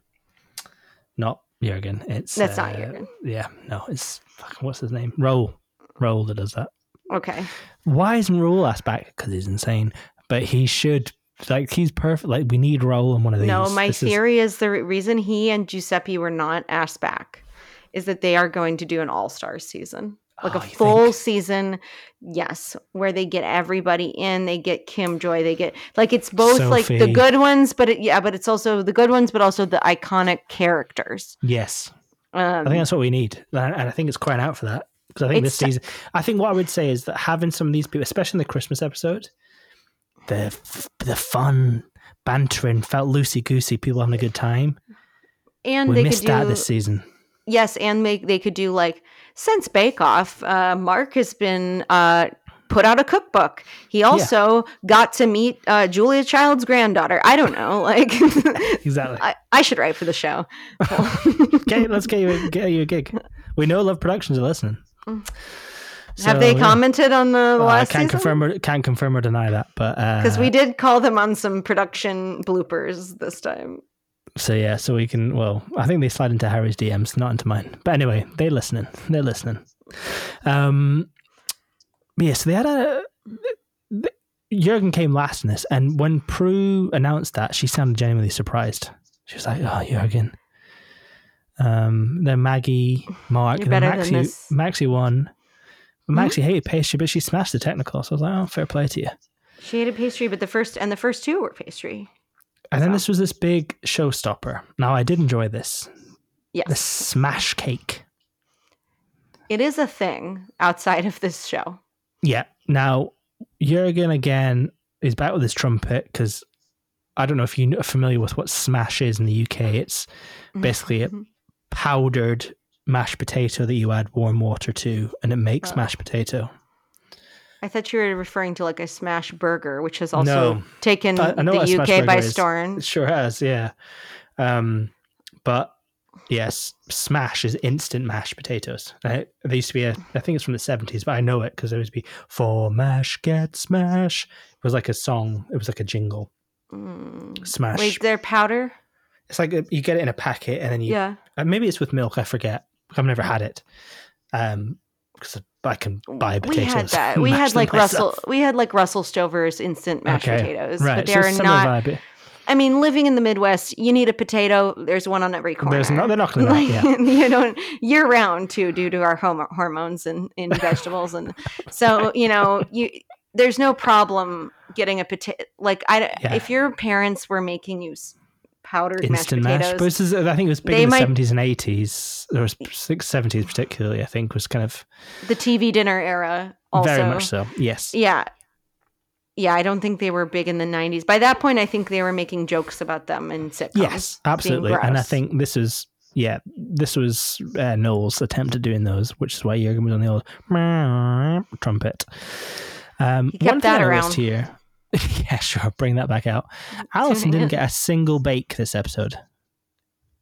not Jurgen. It's That's uh, not Jurgen. Yeah, no, it's what's his name? Roll, Roll that does that. Okay. Why isn't Roll asked back? Because he's insane. But he should. Like he's perfect. Like we need Roll in one of these. No, my This theory is the reason he and Giuseppe were not asked back is that they are going to do an all star season. Like Oh, a full think? season, yes, where they get everybody in. They get Kim Joy. They get like it's both like the good ones, but it, yeah, but it's also the good ones, but also the iconic characters. Yes, Um, I think that's what we need, and I think it's crying out for that. Because I think this season, I think what I would say is that having some of these people, especially in the Christmas episode, the the fun bantering, felt loosey goosey, people having a good time. and we they missed could do that this season. Yes, and they they could do like since Bake Off, uh, Mark has been uh, put out a cookbook. He also got to meet uh, Julia Child's granddaughter. I don't know, like Exactly. I, I should write for the show. okay, let's get you a, get you a gig. We know Love Productions are listening. Have they So, yeah. commented on the Well, I last can't season? confirm or can't confirm or deny that, but Because uh, we did call them on some production bloopers this time. So yeah, so we can. Well, I think they slide into Harry's DMs, not into mine. But anyway, they're listening. They're listening. Um, but yeah, so they had a. th- Jurgen came last in this, and when Prue announced that, she sounded genuinely surprised. She was like, "Oh, Jurgen." Um, then Maggie, Mark, You're and then Maxy. Mm-hmm. Maxy won. Maxy hated pastry, but she smashed the technical. So I was like, "Oh, fair play to you." She hated pastry, but the first and the first two were pastry. And then this was this big showstopper. Now I did enjoy this. Yes. The smash cake. It is a thing outside of this show. Yeah. Now Jurgen again is back with his trumpet because I don't know if you are familiar with what smash is in the UK. It's mm-hmm. basically a mm-hmm. powdered mashed potato that you add warm water to, and it makes Oh. mashed potato. I thought you were referring to like a smash burger, which has also No. taken I- I know what a the UK by storm. It sure has, yeah. Um, but yes, smash is instant mashed potatoes. There used to be a, I think it's from the seventies, but I know it because there used to be for mash get smash. It was like a song. It was like a jingle. Mm. Smash. Wait, they're powder? It's like a, you get it in a packet, and then you Yeah. uh, maybe it's with milk. I forget. I've never had it. Um, because I can buy potatoes. We had that. We had like Russell. We had like Russell Stover's instant mashed Okay, potatoes, Right, but they're similar not. I mean, living in the Midwest, you need a potato. There's one on every corner. There's not. They're not going to. like Yeah. you don't year round too due to our homo- hormones and in vegetables and so you know you there's no problem getting a potato like i Yeah. if your parents were making you powdered instant mashed mash. But this is, I think it was big They in the seventies and eighties. There was six seventies particularly. I think was kind of the tv dinner era also very much so. Yes. yeah yeah i don't think they were big in the 90s by that point i think they were making jokes about them in sitcoms Yes, absolutely. And I think this was yeah, this was uh, Noel's attempt at doing those, which is why Jurgen was on the old trumpet. Um, He kept one thing that I around. here. yeah, sure. Bring that back out. Alison didn't get a single bake this episode.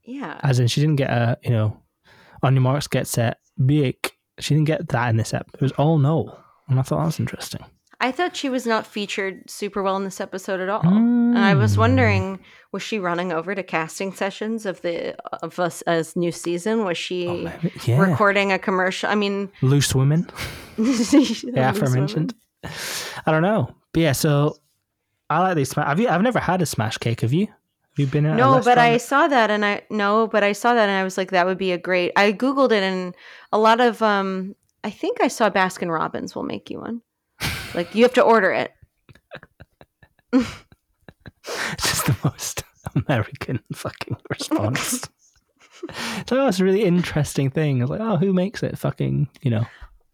yeah As in, she didn't get a, you know, on your marks, get set, bake. She didn't get that in this ep. It was all no. And I thought that was interesting. I thought she was not featured super well in this episode at all. And I was Mm. wondering, was she running over to casting sessions of the of us as new season? Was she Oh, yeah. recording a commercial? I mean, Loose women, the the aforementioned. I don't know. But yeah, so I like these. Have you? I've never had a smash cake. Have you? Have you been in? a No, but I saw that, and I no, but I saw that, and I was like, that would be a great. I googled it, and a lot of um, I think I saw Baskin Robbins will make you one. Like you have to order it. It's just the most American fucking response. so that was a really interesting thing. I was like, oh, who makes it? Fucking, you know,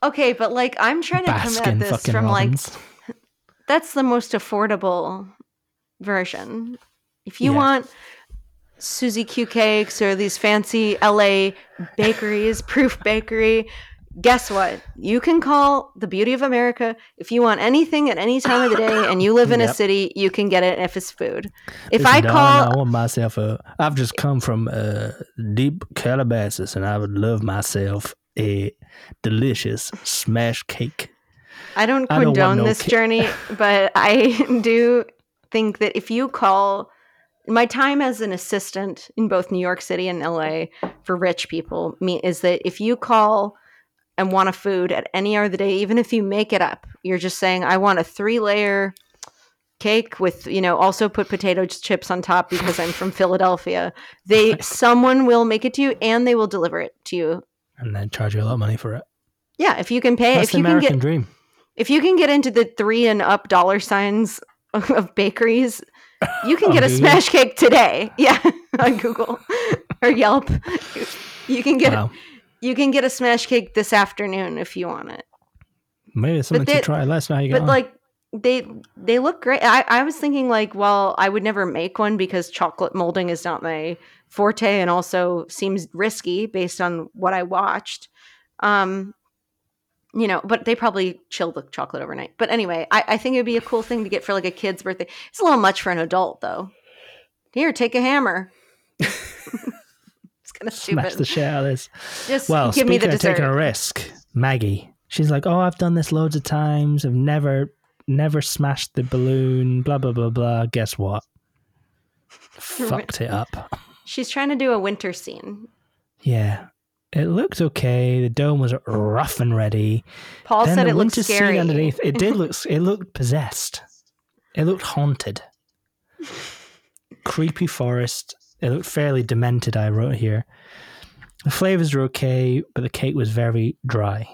Okay, but like I'm trying to come at this from like Robbins. That's the most affordable version. If you Yeah. want Suzy Q cakes or these fancy LA bakeries, Proof Bakery, guess what? You can call the Beauty of America if you want anything at any time of the day and you live in a city, you can get it if it's food. If Listen, I darling, call I want myself a. I've just come from uh, deep Calabasas, and I would love myself a delicious smash cake. I don't I don't condone no this journey, but I do think that if you call my time as an assistant in both New York City and LA for rich people me is that if you call and want a food at any hour of the day, even if you make it up, you're just saying, I want a three layer cake with, you know, also put potato chips on top because I'm from Philadelphia. They someone will make it to you and they will deliver it to you. and then charge you a lot of money for it. Yeah, if you can pay, That's if the you can American get dream. If you can get into the three and up dollar signs of bakeries, you can get a smash cake today. Yeah, on Google or Yelp. You can get Wow, you can get a smash cake this afternoon if you want it. maybe it's something they- to try. Let us know you get But on. like they they look great. I, I was thinking like, well, I would never make one because chocolate molding is not my forte and also seems risky based on what I watched. Um you know, but they probably chill the chocolate overnight. But anyway, I, I think it'd be a cool thing to get for like a kid's birthday. It's a little much for an adult though. Here, take a hammer. it's kind of stupid. Smash the shit out of this. Just Well, give me the of taking a risk, Maggie, she's like, "Oh, I've done this loads of times. I've never, never smashed the balloon. Blah blah blah blah. Guess what? Fucked it up. She's trying to do a winter scene. Yeah, it looked okay. The dome was rough and ready. Paul then said the it looked scary. underneath. It did look. It looked possessed. It looked haunted. Creepy forest. It looked fairly demented. I wrote here. The flavors were okay, but the cake was very dry.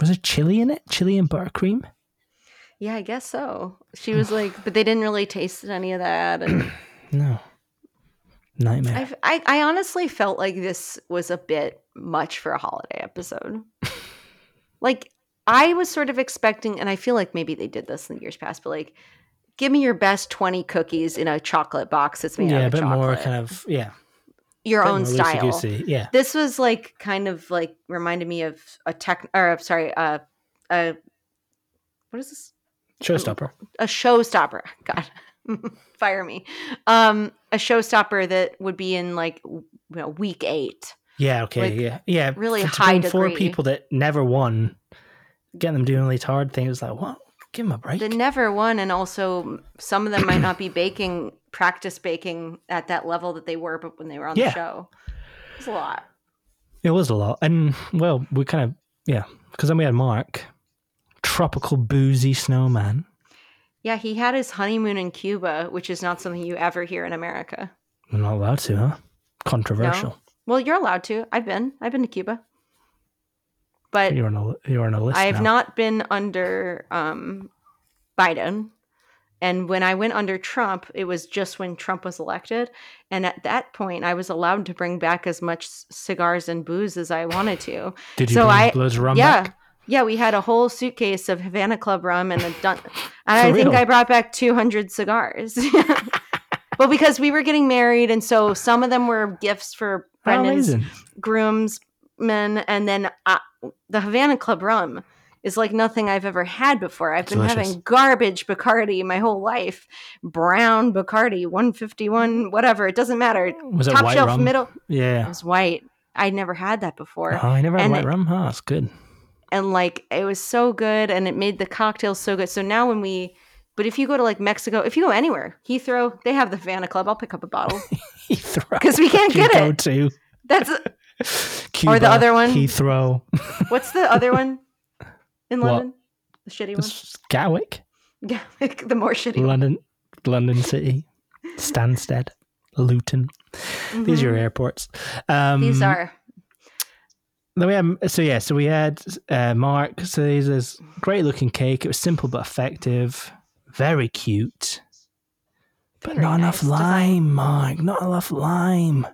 Was there chili in it? Chili and buttercream? Yeah, I guess so. She was like, but they didn't really taste any of that. And No. Nightmare. I, I, I honestly felt like this was a bit much for a holiday episode. like, I was sort of expecting, and I feel like maybe they did this in years past, but like, give me your best 20 cookies in a chocolate box that's made yeah, out a bit chocolate. more kind of yeah. your own style. loosey-goosey, Yeah. This was like kind of like reminded me of a tech, or sorry, uh, uh, what is this? Showstopper. a showstopper. God, fire me. Um, a showstopper that would be in like you know, week eight. Yeah, okay, Like, yeah. Yeah. really for- high four people that never won, getting them doing these hard things like what? Give them a break. They never won, and also some of them might not be baking, practice baking at that level that they were, but when they were on Yeah. the show, it's a lot. It was a lot. And, well, we kind of, yeah, because then we had Mark, tropical boozy snowman. Yeah, he had his honeymoon in Cuba, which is not something you ever hear in America. We're not allowed to, huh? Controversial. Well, you're allowed to. I've been. I've been to Cuba, but You're on a, you're on a list I have now. not been under um, Biden. And when I went under Trump, it was just when Trump was elected. And at that point, I was allowed to bring back as much cigars and booze as I wanted to. Did you so bring I- of rum yeah. back? Yeah, we had a whole suitcase of Havana Club rum and a dun- and I think? I brought back 200 cigars. well, because we were getting married. And so some of them were gifts for Brendan's groomsmen, and then uh, the Havana Club rum is like nothing I've ever had before. I've been Delicious. having garbage Bacardi my whole life, brown Bacardi, one fifty one, whatever. It doesn't matter. Was it Top white shelf, rum? middle. Yeah, it was white. I'd never had that before, Oh, I never had and white it- rum. Oh, that's good. And like it was so good, and it made the cocktails so good. So now when we but if you go to like Mexico, if you go anywhere, Heathrow, they have the Havana Club. I'll pick up a bottle. Heathrow. Because we can't get go it. To. That's Cuba, or the other one? Heathrow. what's the other one in What? London? The shitty one. It's Gatwick. The more shitty one. London, London City, Stansted, Luton. These are your Mhm. airports. Um, These are. Then we had, so yeah, so we had uh, Mark. So he's this great looking cake. It was simple but effective. Very cute. But Very not enough nice design. lime, Mark. Not enough lime.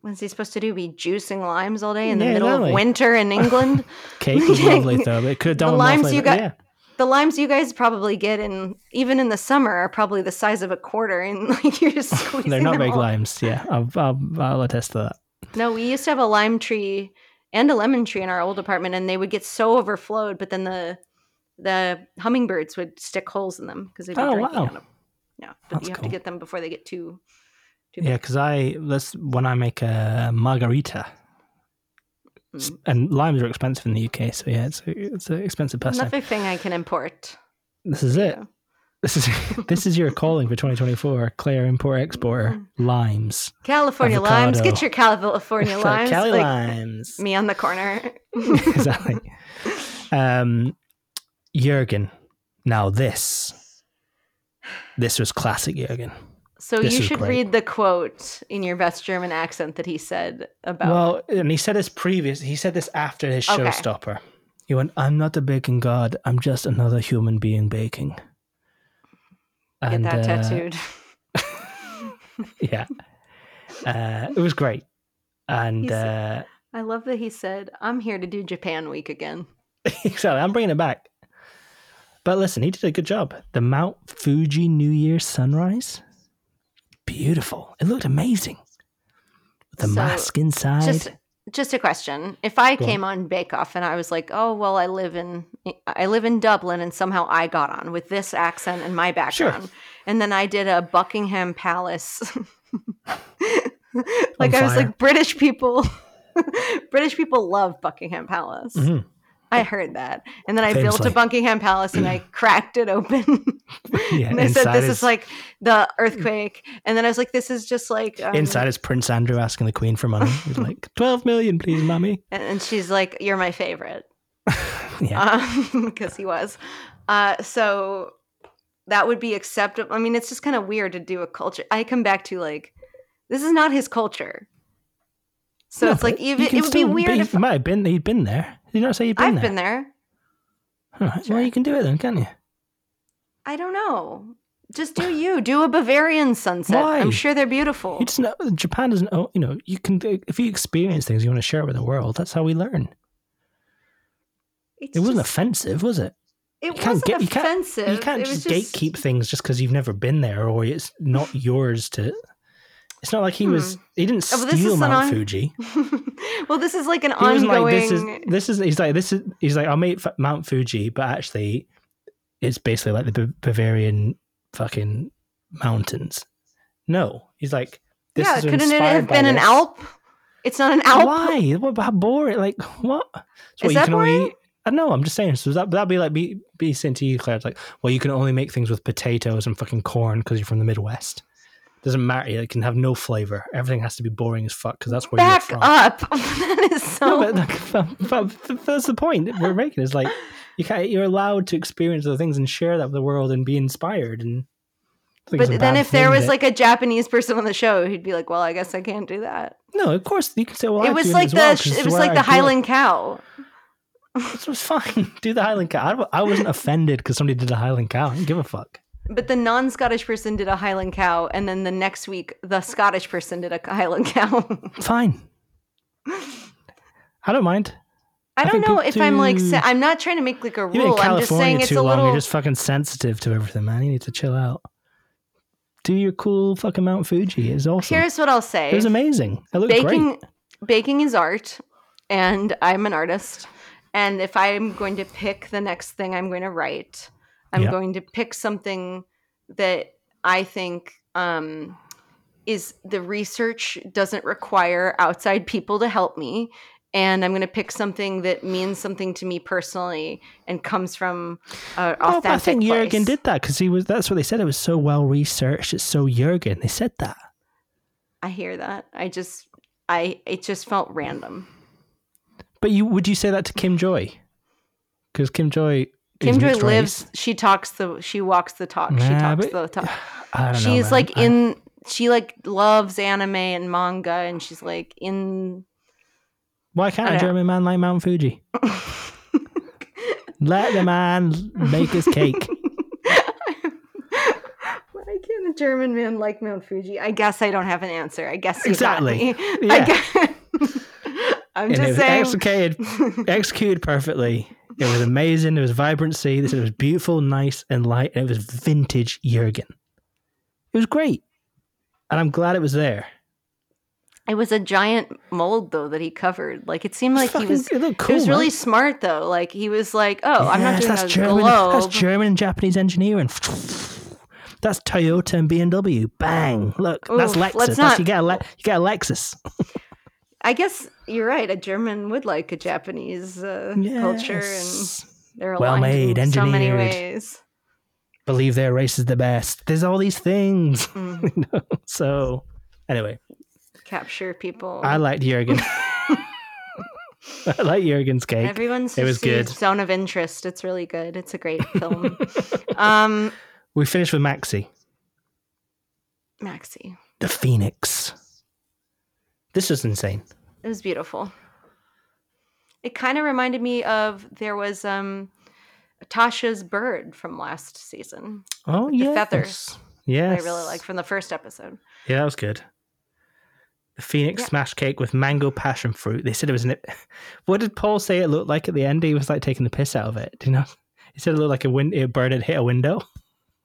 What's he supposed to do? Be juicing limes all day in the Yeah, middle exactly. of winter in England? Cake was lovely though. But it could have The done more limes you got- Yeah. the limes you guys probably get in even in the summer are probably the size of a quarter, and like you're just squeezing They're not big all. limes. Yeah, I'll, I'll, I'll attest to that. No, we used to have a lime tree and a lemon tree in our old apartment, and they would get so overflowed, but then the the hummingbirds would stick holes in them because they'd be Oh, drinking wow. out of. Yeah, but That's you have cool. to get them before they get too. too Yeah, because I that's when I make a margarita, Mm. and limes are expensive in the UK. So yeah, it's a, it's an expensive pastime. Another thing I can import. This is it. Yeah. This is this is your calling for 2024. Claire import exporter limes. California limes. Get your California limes. Cali like limes. me on the corner. exactly. Um, Jurgen. Now this, this was classic Jurgen. So This you should great. read the quote in your best German accent that he said about. Well, and he said this previous. He said this after his Okay. showstopper. He went, "I'm not a baking god. I'm just another human being baking." Get And, that uh, tattooed. Yeah, uh, it was great, and uh, I love that he said, "I'm here to do Japan Week again." exactly. I'm bringing it back. But listen, he did a good job. The Mount Fuji New Year sunrise, beautiful. It looked amazing. The So, mask inside. Just, just a question: If I Go came on Bake Off and I was like, "Oh, well, I live in I live in Dublin," and somehow I got on with this accent and my background, and then I did a Buckingham Palace, like I was like British people. British people love Buckingham Palace. Mhm. I heard that. And then I built a Buckingham Palace and I cracked it open. Yeah, and I said, This is- is like the earthquake. And then I was like, This is just like. Um, Inside is Prince Andrew asking the Queen for money. He's like, 12 million, please, mommy. And, and she's like, You're my favorite. Yeah. Because he was. Uh, so that would be acceptable. I mean, it's just kind of weird to do a culture. I come back to like, this is not his culture. So No, it's like, even it would be weird if You might have been, he'd been there. Did you not say you'd been I've there? been there. All right, Sure. Well, you can do it then, can't you? I don't know. Just do you. Do a Bavarian sunset. Why? I'm sure they're beautiful. You just know Japan doesn't. Oh, you know, you can if you experience things, you want to share it with the world. That's how we learn. It's It wasn't just- offensive, was it? It you can't wasn't get- you can't- offensive. You can't was just gatekeep things just because you've never been there or it's not yours to. It's not like he was. Hmm. He didn't Oh, steal is an Mount on- Fuji. well, this is like an He ongoing. like this is this is. He's like this is. He's like I'll make F- Mount Fuji, but actually, it's basically like the Ba- Bavarian fucking mountains. No, he's like. This yeah, couldn't it have been an this. Alp? It's not an Alp. Why? What how boring? Like what? So Is what, you that can only. boring? I know. I'm just saying. So that that'd be like be be saying to you, Claire. It's like, well, you can only make things with potatoes and fucking corn because you're from the Midwest. Doesn't matter. It can have no flavor. Everything has to be boring as fuck because that's where Back you're from. up. that is so. No, but, but, but that's the point we're making. Is like you can't. You're allowed to experience other things and share that with the world and be inspired. And I but then if there was that- like a Japanese person on the show, he'd be like, "Well, I guess I can't do that." no, of course you can say, well, I it was like the well, it was like I the. Highland cow. It was fine. Do the Highland Cow. I, I wasn't offended because somebody did a Highland Cow. I didn't give a fuck. But the non-Scottish person did a Highland cow, and then the next week the Scottish person did a Highland cow. Fine. I don't mind. I I don't think know if I'm like do- sa- I'm not trying to make like a You've been rule. I'm just saying it's a long. little. You're just fucking sensitive to everything, man. You need to chill out. Do your cool fucking Mount Fuji. It's awesome. Here's what I'll say: it was amazing. It looked baking great. baking is art, and I'm an artist. And if I'm going to pick the next thing I'm going to write, I'm Yeah. going to pick something that I think um, is the research doesn't require outside people to help me. And I'm going to pick something that means something to me personally and comes from authentic but I think Jurgen did that because he was. That's what they said. It was so well researched. It's so Jurgen. They said that. I hear that. I just, I, it just felt random. But you would you say that to Kim Joy? Because Kim Joy. Kim Joy lives. race. She talks the. She walks the talk. she talks but- the talk. I don't. She's man. like I- in. She like loves anime and manga, and she's like in. Why can't a German man like Mount Fuji? Let the man make his cake. Why can't a German man like Mount Fuji? I guess I don't have an answer. I guess you Exactly. Yeah. I guess, I'm and just saying. executed, executed perfectly. It was amazing. There was vibrancy. They said it was beautiful, nice, and light. And it was vintage Jurgen. It was great, and I'm glad it was there. It was a giant mold though that he covered. Like it seemed like he was. it looked It was cool, really smart though. Like he was like, "Oh, I'm not Yes, doing that's a German. globe." That's German and Japanese engineering. That's Toyota and BMW. Bang! Look, that's Lexus. let's That's, you get a Le- you get a Lexus. I guess you're right. A German would like a Japanese uh, culture, and Yes. they're well made, in so many engineered. ways. Believe their race is the best. There's all these things. Mm, you know? So, anyway, capture people. I liked Jurgen. I like Jurgen's cake. Everyone's It was good. zone of interest. It's really good. It's a great film. um, we finished with Maxy, Maxy, the Phoenix. This was insane. it was beautiful. It kind of reminded me of there was um, Tasha's bird from last season. Oh the yeah, feathers. Yeah, I really like from the first episode. Yeah, that was good. The Phoenix Yeah. smash cake with mango passion fruit. They said it was an. What did Paul say it looked like at the end? He was like taking the piss out of it. Do you know? He said it looked like a, win- a bird had hit a window.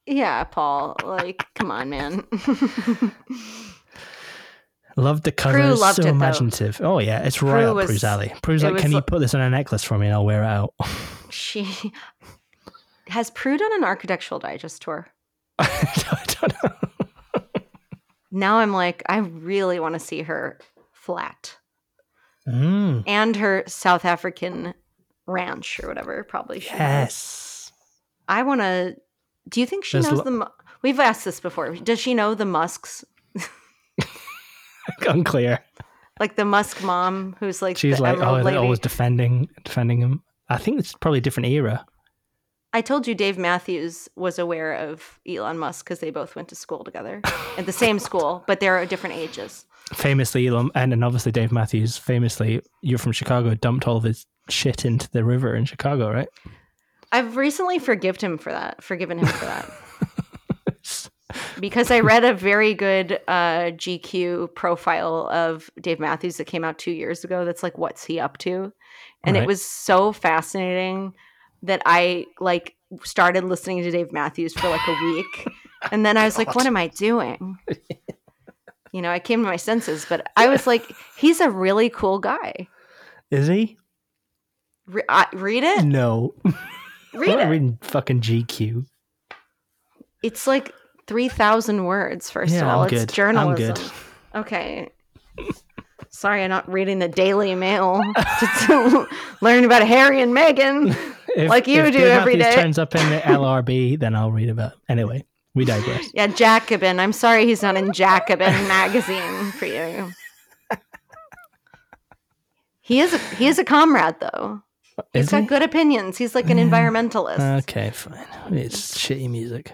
Yeah, Paul. Like, come on, man. Loved the colors. Loved so it, though. imaginative. Oh yeah, it's right Prue up was- Prue's alley. Prue's like, "Can you put this on a necklace for me and I'll wear it out?" she has Prue done an architectural digest tour. I don't know. Now I'm like, I really want to see her flat Mm, and her South African ranch or whatever. Probably she has. yes. I want to. Do you think she There's knows lo- the? We've asked this before. Does she know the Musks? Unclear. Like the Musk mom, who's like She's the like, oh, lady. always defending, defending him. I think it's probably a different era. I told you Dave Matthews was aware of Elon Musk because they both went to school together at the same school, but they're at different ages. Famously, Elon, and then obviously Dave Matthews. Famously, you're from Chicago. Dumped all of his shit into the river in Chicago, right? I've recently forgiven him for that. Forgiven him for that. because I read a very good uh, GQ profile of Dave Matthews that came out two years ago. That's like, what's he up to? And it was so fascinating that I like started listening to Dave Matthews for like a week, and then I was like, what am I doing? You know, I came to my senses, but I was like, he's a really cool guy. Is he? Re- I, read it. No. Read I'm not it. reading fucking GQ. It's like three thousand words. First of all, I'm it's good. I'm journalism. good. Okay. Sorry, I'm not reading the Daily Mail to, learn about Harry and Meghan. If- Like you do every day. turns up in the LRB, then I'll read about. Anyway, we digress. Yeah, Jacobin. I'm sorry he's not in Jacobin magazine for you. He is a, he is a comrade though. He's Is got he? good opinions. He's like an mm. environmentalist. Okay, fine. It's shitty music.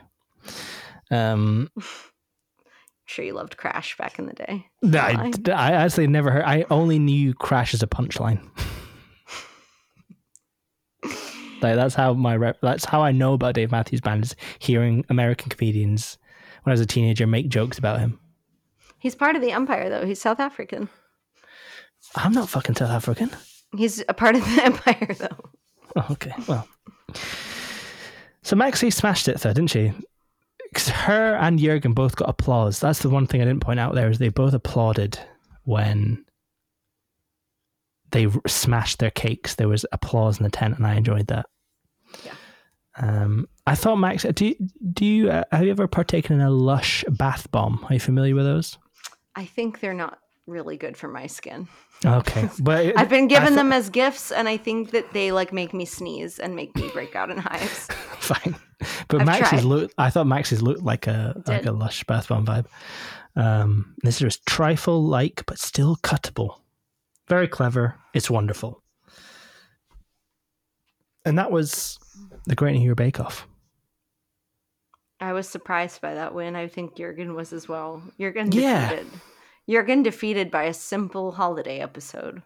Um, sure you loved Crash back in the day. I, I actually never heard. I only knew Crash as a punchline. like that's how my rep, that's how I know about Dave Matthews Band is hearing American comedians when I was a teenager make jokes about him. He's part of the empire though. He's South African. I'm not fucking South African. He's a part of the empire though. Oh, okay. Well, so Maxy smashed it though, didn't she? Her and Jurgen both got applause. That's the one thing I didn't point out there is they both applauded when they smashed their cakes. There was applause in the tent, and I enjoyed that. Yeah. Um, I thought Max. Do you, do you uh, have you ever partaken in a Lush bath bomb? Are you familiar with those? I think they're not really good for my skin. Okay, but I've been given them as gifts, and I think that they like make me sneeze and make me break out in hives. fine. But I've Max's tried. look I thought Max's looked like a like a lush bath bomb vibe. Um this is trifle like but still cuttable. Very clever. It's wonderful. And that was the Great Hero Bake Off. I was surprised by that win. I think Jurgen was as well. Jurgen Yeah. Jurgen defeated by a simple holiday episode.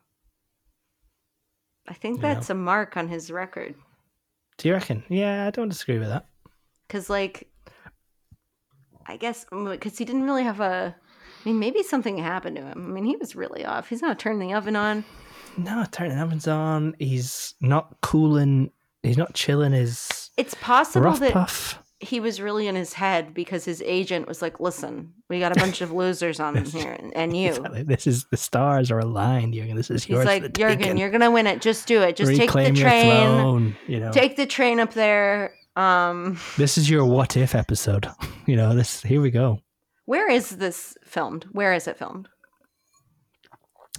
I think Yeah. that's a mark on his record. Do you reckon? Yeah, I don't disagree with that. Because, like, I guess mm, because he didn't really have a. I mean, maybe something happened to him. I mean, he was really off. He's not turning the oven on. No, turning the ovens on. He's not cooling. He's not chilling his It's possible that puff. He was really in his head because his agent was like, "Listen, we got a bunch of losers on here, and you." This is the stars are aligned, Jürgen. This is He's yours. like, Jurgen, you're gonna win it. Just do it. Just Reclaim take the train. throne, you know. Take the train up there. Um, This is your what if episode. You know, this here we go. where is this filmed? Where is it filmed?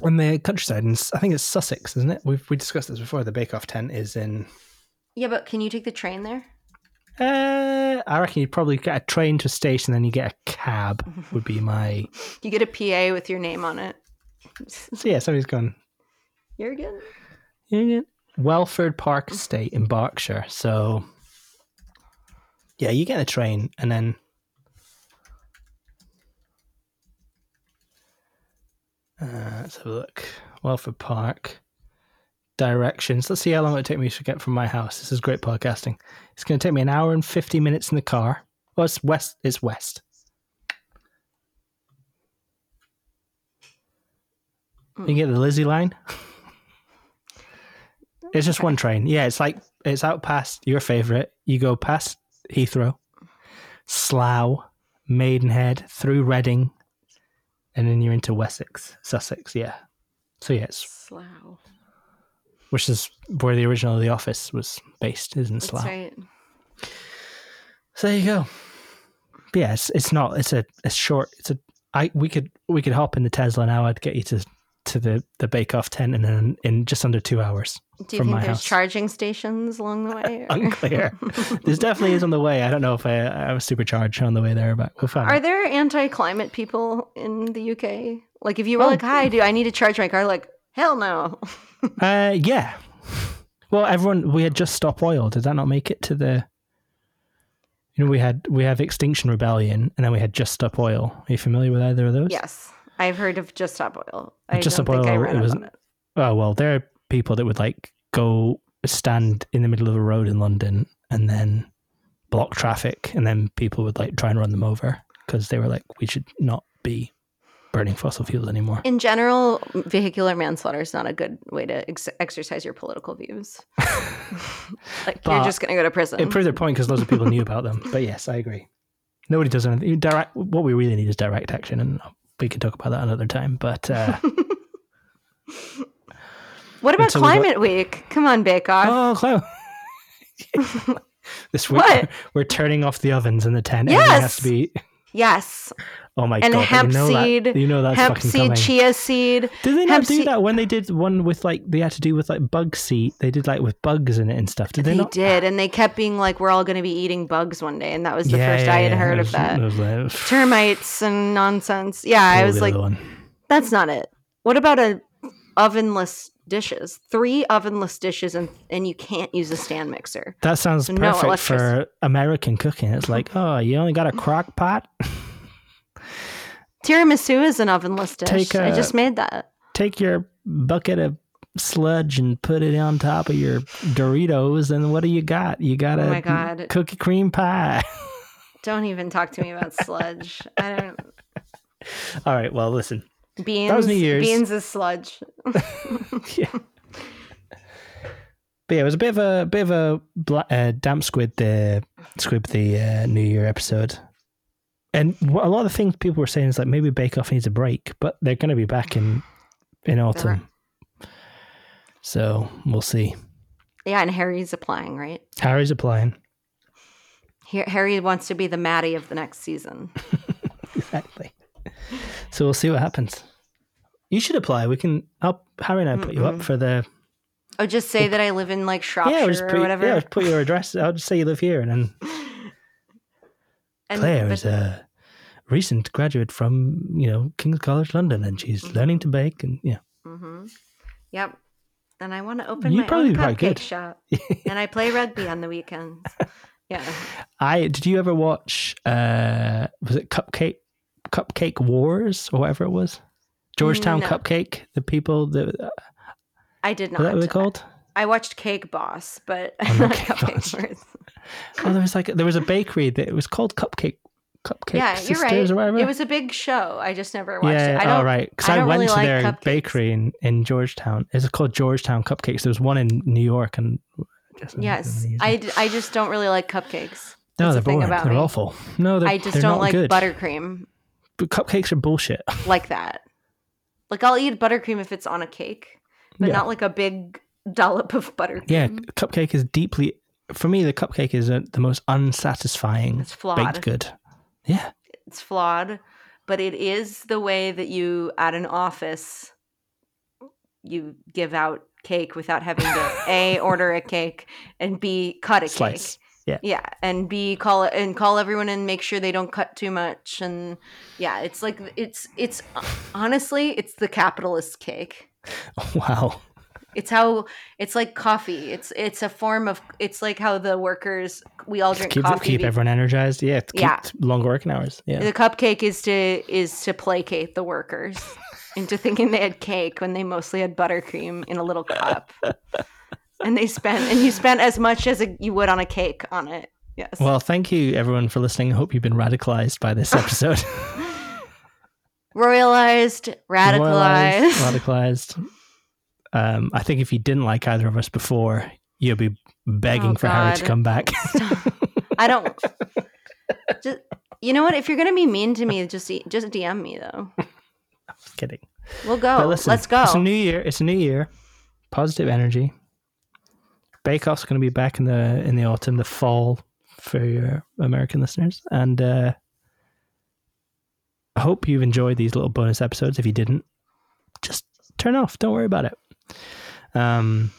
On the countryside, and I think it's Sussex, isn't it? We've we discussed this before. The Bake Off tent is in. Yeah, but can you take the train there? Uh, I reckon you'd probably get a train to a station, then you get a cab. Would be my. You get a PA with your name on it. So yeah, somebody's gone. Jurgen. Yeah, Welford Park Estate in Berkshire. So yeah, you get a train, and then. Uh, let's have a look. Welford Park. Directions. Let's see how long it take me to get from my house. This is great podcasting. It's going to take me an hour and 50 minutes in the car. Well, it's west. It's west. You can get the Lizzie line. It's just one train. Yeah, it's like it's out past your favorite. You go past Heathrow, Slough, Maidenhead, through Reading, and then you're into Wessex, Sussex. Yeah. So yeah, it's, Slough. Which is where the original The Office was based, is in That's Slough. right. So there you go. But yeah, it's it's not. It's a it's short. It's a. I we could we could hop in the Tesla now. I'd get you to to the the Bake Off tent in in, in just under two hours. Do you From think my there's house. charging stations along the way? Unclear. This definitely is on the way. I don't know if I, I have a supercharge on the way there, but we'll find. Are out. there anti-climate people in the UK? Like, if you were Oh. like, "Hi, do I need to charge my car?" Like, hell no. Uh, yeah. Well, everyone, we had just stop oil. Did that not make it to the? You know, we had we have Extinction Rebellion, and then we had Just Stop Oil. Are you familiar with either of those? yes, I've heard of Just Stop Oil. I Just Stop Oil, it was- it. Oh well, there are people that would like go stand in the middle of a road in London and then block traffic, and then people would like try and run them over because they were like, we should not be burning fossil fuels anymore. In general, vehicular manslaughter is not a good way to ex- exercise your political views. like you're just going to go to prison. It proved their point because loads of people knew about them. But yes, I agree. Nobody does anything. Direct. What we really need is direct action, and we can talk about that another time. But uh, what about until we got- Climate Week? Come on, Bake Off. oh, Chloe. this week What? we're turning off the ovens in the tent. Everything has Yes. to be. Yes, Oh my and god! hemp you know seed, that. You know that's hemp fucking seed, coming. chia seed. Did they not do seed- that when they did one with like they had to do with like bug seed? They did like with bugs in it and stuff. Did they, They not? did, and they kept being like, "We're all going to be eating bugs one day," and that was the Yeah, first yeah, I had yeah, heard it of that. like, Termites and nonsense. Yeah, I was like, one. "That's not it." What about a ovenless dishes? Three ovenless dishes, and and you can't use a stand mixer. That sounds So perfect electricity. for American cooking. It's like, oh, you only got a crock pot? Tiramisu is an ovenless dish. Take I a- just made that. Take your bucket of sludge and put it on top of your Doritos, and what do you got? You got Oh a my God. cookie cream pie. Don't even talk to me about sludge. I don't. All right, well, listen. Beans. was New Year's. Beans is sludge. yeah. But yeah, it was a bit of a bit of a bla- uh, damp squid the squid the uh, New Year episode, and a lot of the things people were saying is like maybe Bake Off needs a break, but they're going to be back in in autumn, so we'll see. Yeah, and Harry's applying, right? Harry's applying Har- Harry wants to be the Matty of the next season. exactly, so we'll see what happens. You should apply. We can. I'll Harry and I put you up for the Oh, just say that I live in like Shropshire yeah. Or put, whatever. yeah, put your address. I'll just say you live here, and then And- Claire but- is a recent graduate from, you know, King's College London, and she's Mm-hmm. learning to bake. And yeah, Mhm. Yep. And I want to open You'd my probably own cupcake good. shop. and I play rugby on the weekends. Yeah. I did. You ever watch? uh Was it Cupcake Cupcake Wars or whatever it was? Georgetown No. Cupcake. The people that uh, I did not. what not. they called? I watched Cake Boss, but Oh, not not Cake Cupcake Boss. Wars. Oh, there was like there was a bakery that it was called Cupcake Cupcake Yeah, Sisters you're right. or whatever. It was a big show. I just never watched yeah, it. I don't. all right. Because I I, went really to like their cupcakes. bakery in, in Georgetown. It's called Georgetown Cupcakes. There's one in New York, and just- Yes, I, d- I just don't really like cupcakes. No, That's they're the thing boring. about they're me. awful. No, they're, I just they're don't like good. buttercream But cupcakes are bullshit. like that. Like I'll eat buttercream if it's on a cake, but Yeah. not like a big dollop of buttercream. Yeah, cupcake is deeply. For me, the cupcake is uh the most unsatisfying It's flawed. baked good. Yeah, It's flawed, but it is the way that you at an office you give out cake without having to a order a cake and b cut a slice. cake. Yeah. Yeah, and b call it and call everyone and make sure they don't cut too much and yeah, it's like it's it's honestly it's the capitalist cake. Wow. It's how it's like coffee. It's it's a form of it's like how the workers we all drink Keep coffee. keep everyone energized. Yeah, Yeah. longer working hours. Yeah. The cupcake is to is to placate the workers into thinking they had cake when they mostly had buttercream in a little cup. and they spent and you spent as much as a, you would on a cake on it. Yes. Well, thank you everyone for listening. I hope you've been radicalized by this episode. Royalized, radicalized. radicalized. Um, I think if you didn't like either of us before, you'll be begging Oh, for Harry to come back. I don't just you know what? If you're gonna be mean to me, just e- just DM me though. I'm just kidding. We'll go. Listen, Let's go. It's a new year. It's a new year. Positive energy. Bake Off's going to be back in the in the autumn, the fall for your American listeners, and uh, I hope you've enjoyed these little bonus episodes. If you didn't, just turn off. Don't worry about it. Um,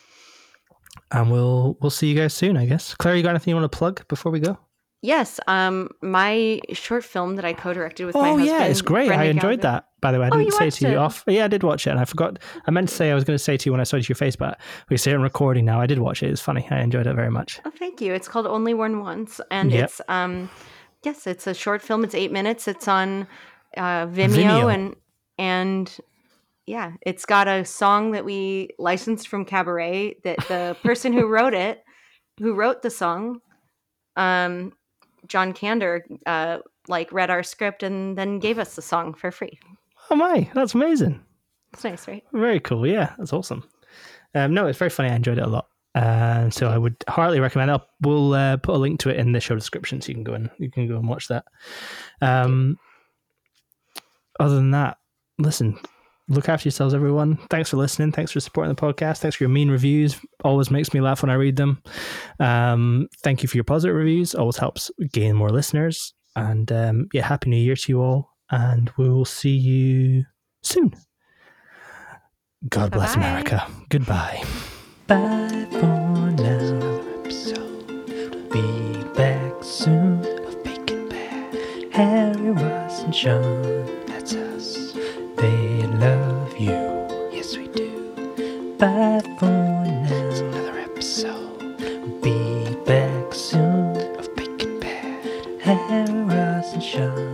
and we'll we'll see you guys soon. I guess. Claire, you got anything you want to plug before we go? Yes, um, my short film that I co-directed with my husband. Oh yeah, it's great. I enjoyed Gallagher. that. By the way, I Oh, didn't say to you off. Yeah, I did watch it, and I forgot. I meant to say I was going to say to you when I saw it to your face, but we say it on recording now. I did watch it. It's funny. I enjoyed it very much. Oh, thank you. It's called Only Worn Once, and Yep. it's um, yes, it's a short film. It's eight minutes. It's on uh, Vimeo, Vimeo. and and yeah, it's got a song that we licensed from Cabaret that the person who wrote it, who wrote the song, um, John Kander, uh, like read our script and then gave us the song for free. Oh my, that's amazing. It's nice, right? Very cool. Yeah, that's awesome. Um, no, it's very funny. I enjoyed it a lot. Uh, so I would heartily recommend. I'll we'll uh, put a link to it in the show description, so you can go and you can go and watch that. Um, other than that, listen, look after yourselves, everyone. Thanks for listening. Thanks for supporting the podcast. Thanks for your mean reviews. Always makes me laugh when I read them. Um, thank you for your positive reviews. Always helps gain more listeners. And um, yeah, happy New Year to you all. And we will see you soon. God bless Bye-bye. America. Goodbye. Bye for now. Be back soon. Of Baking Bad. Harry, Ross, and Sean. That's us. They love you. Yes, we do. Bye for now. It's another episode. Be back soon. Of Baking Bad. Harry, Ross, and Sean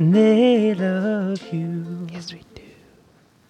they love you. Yes, we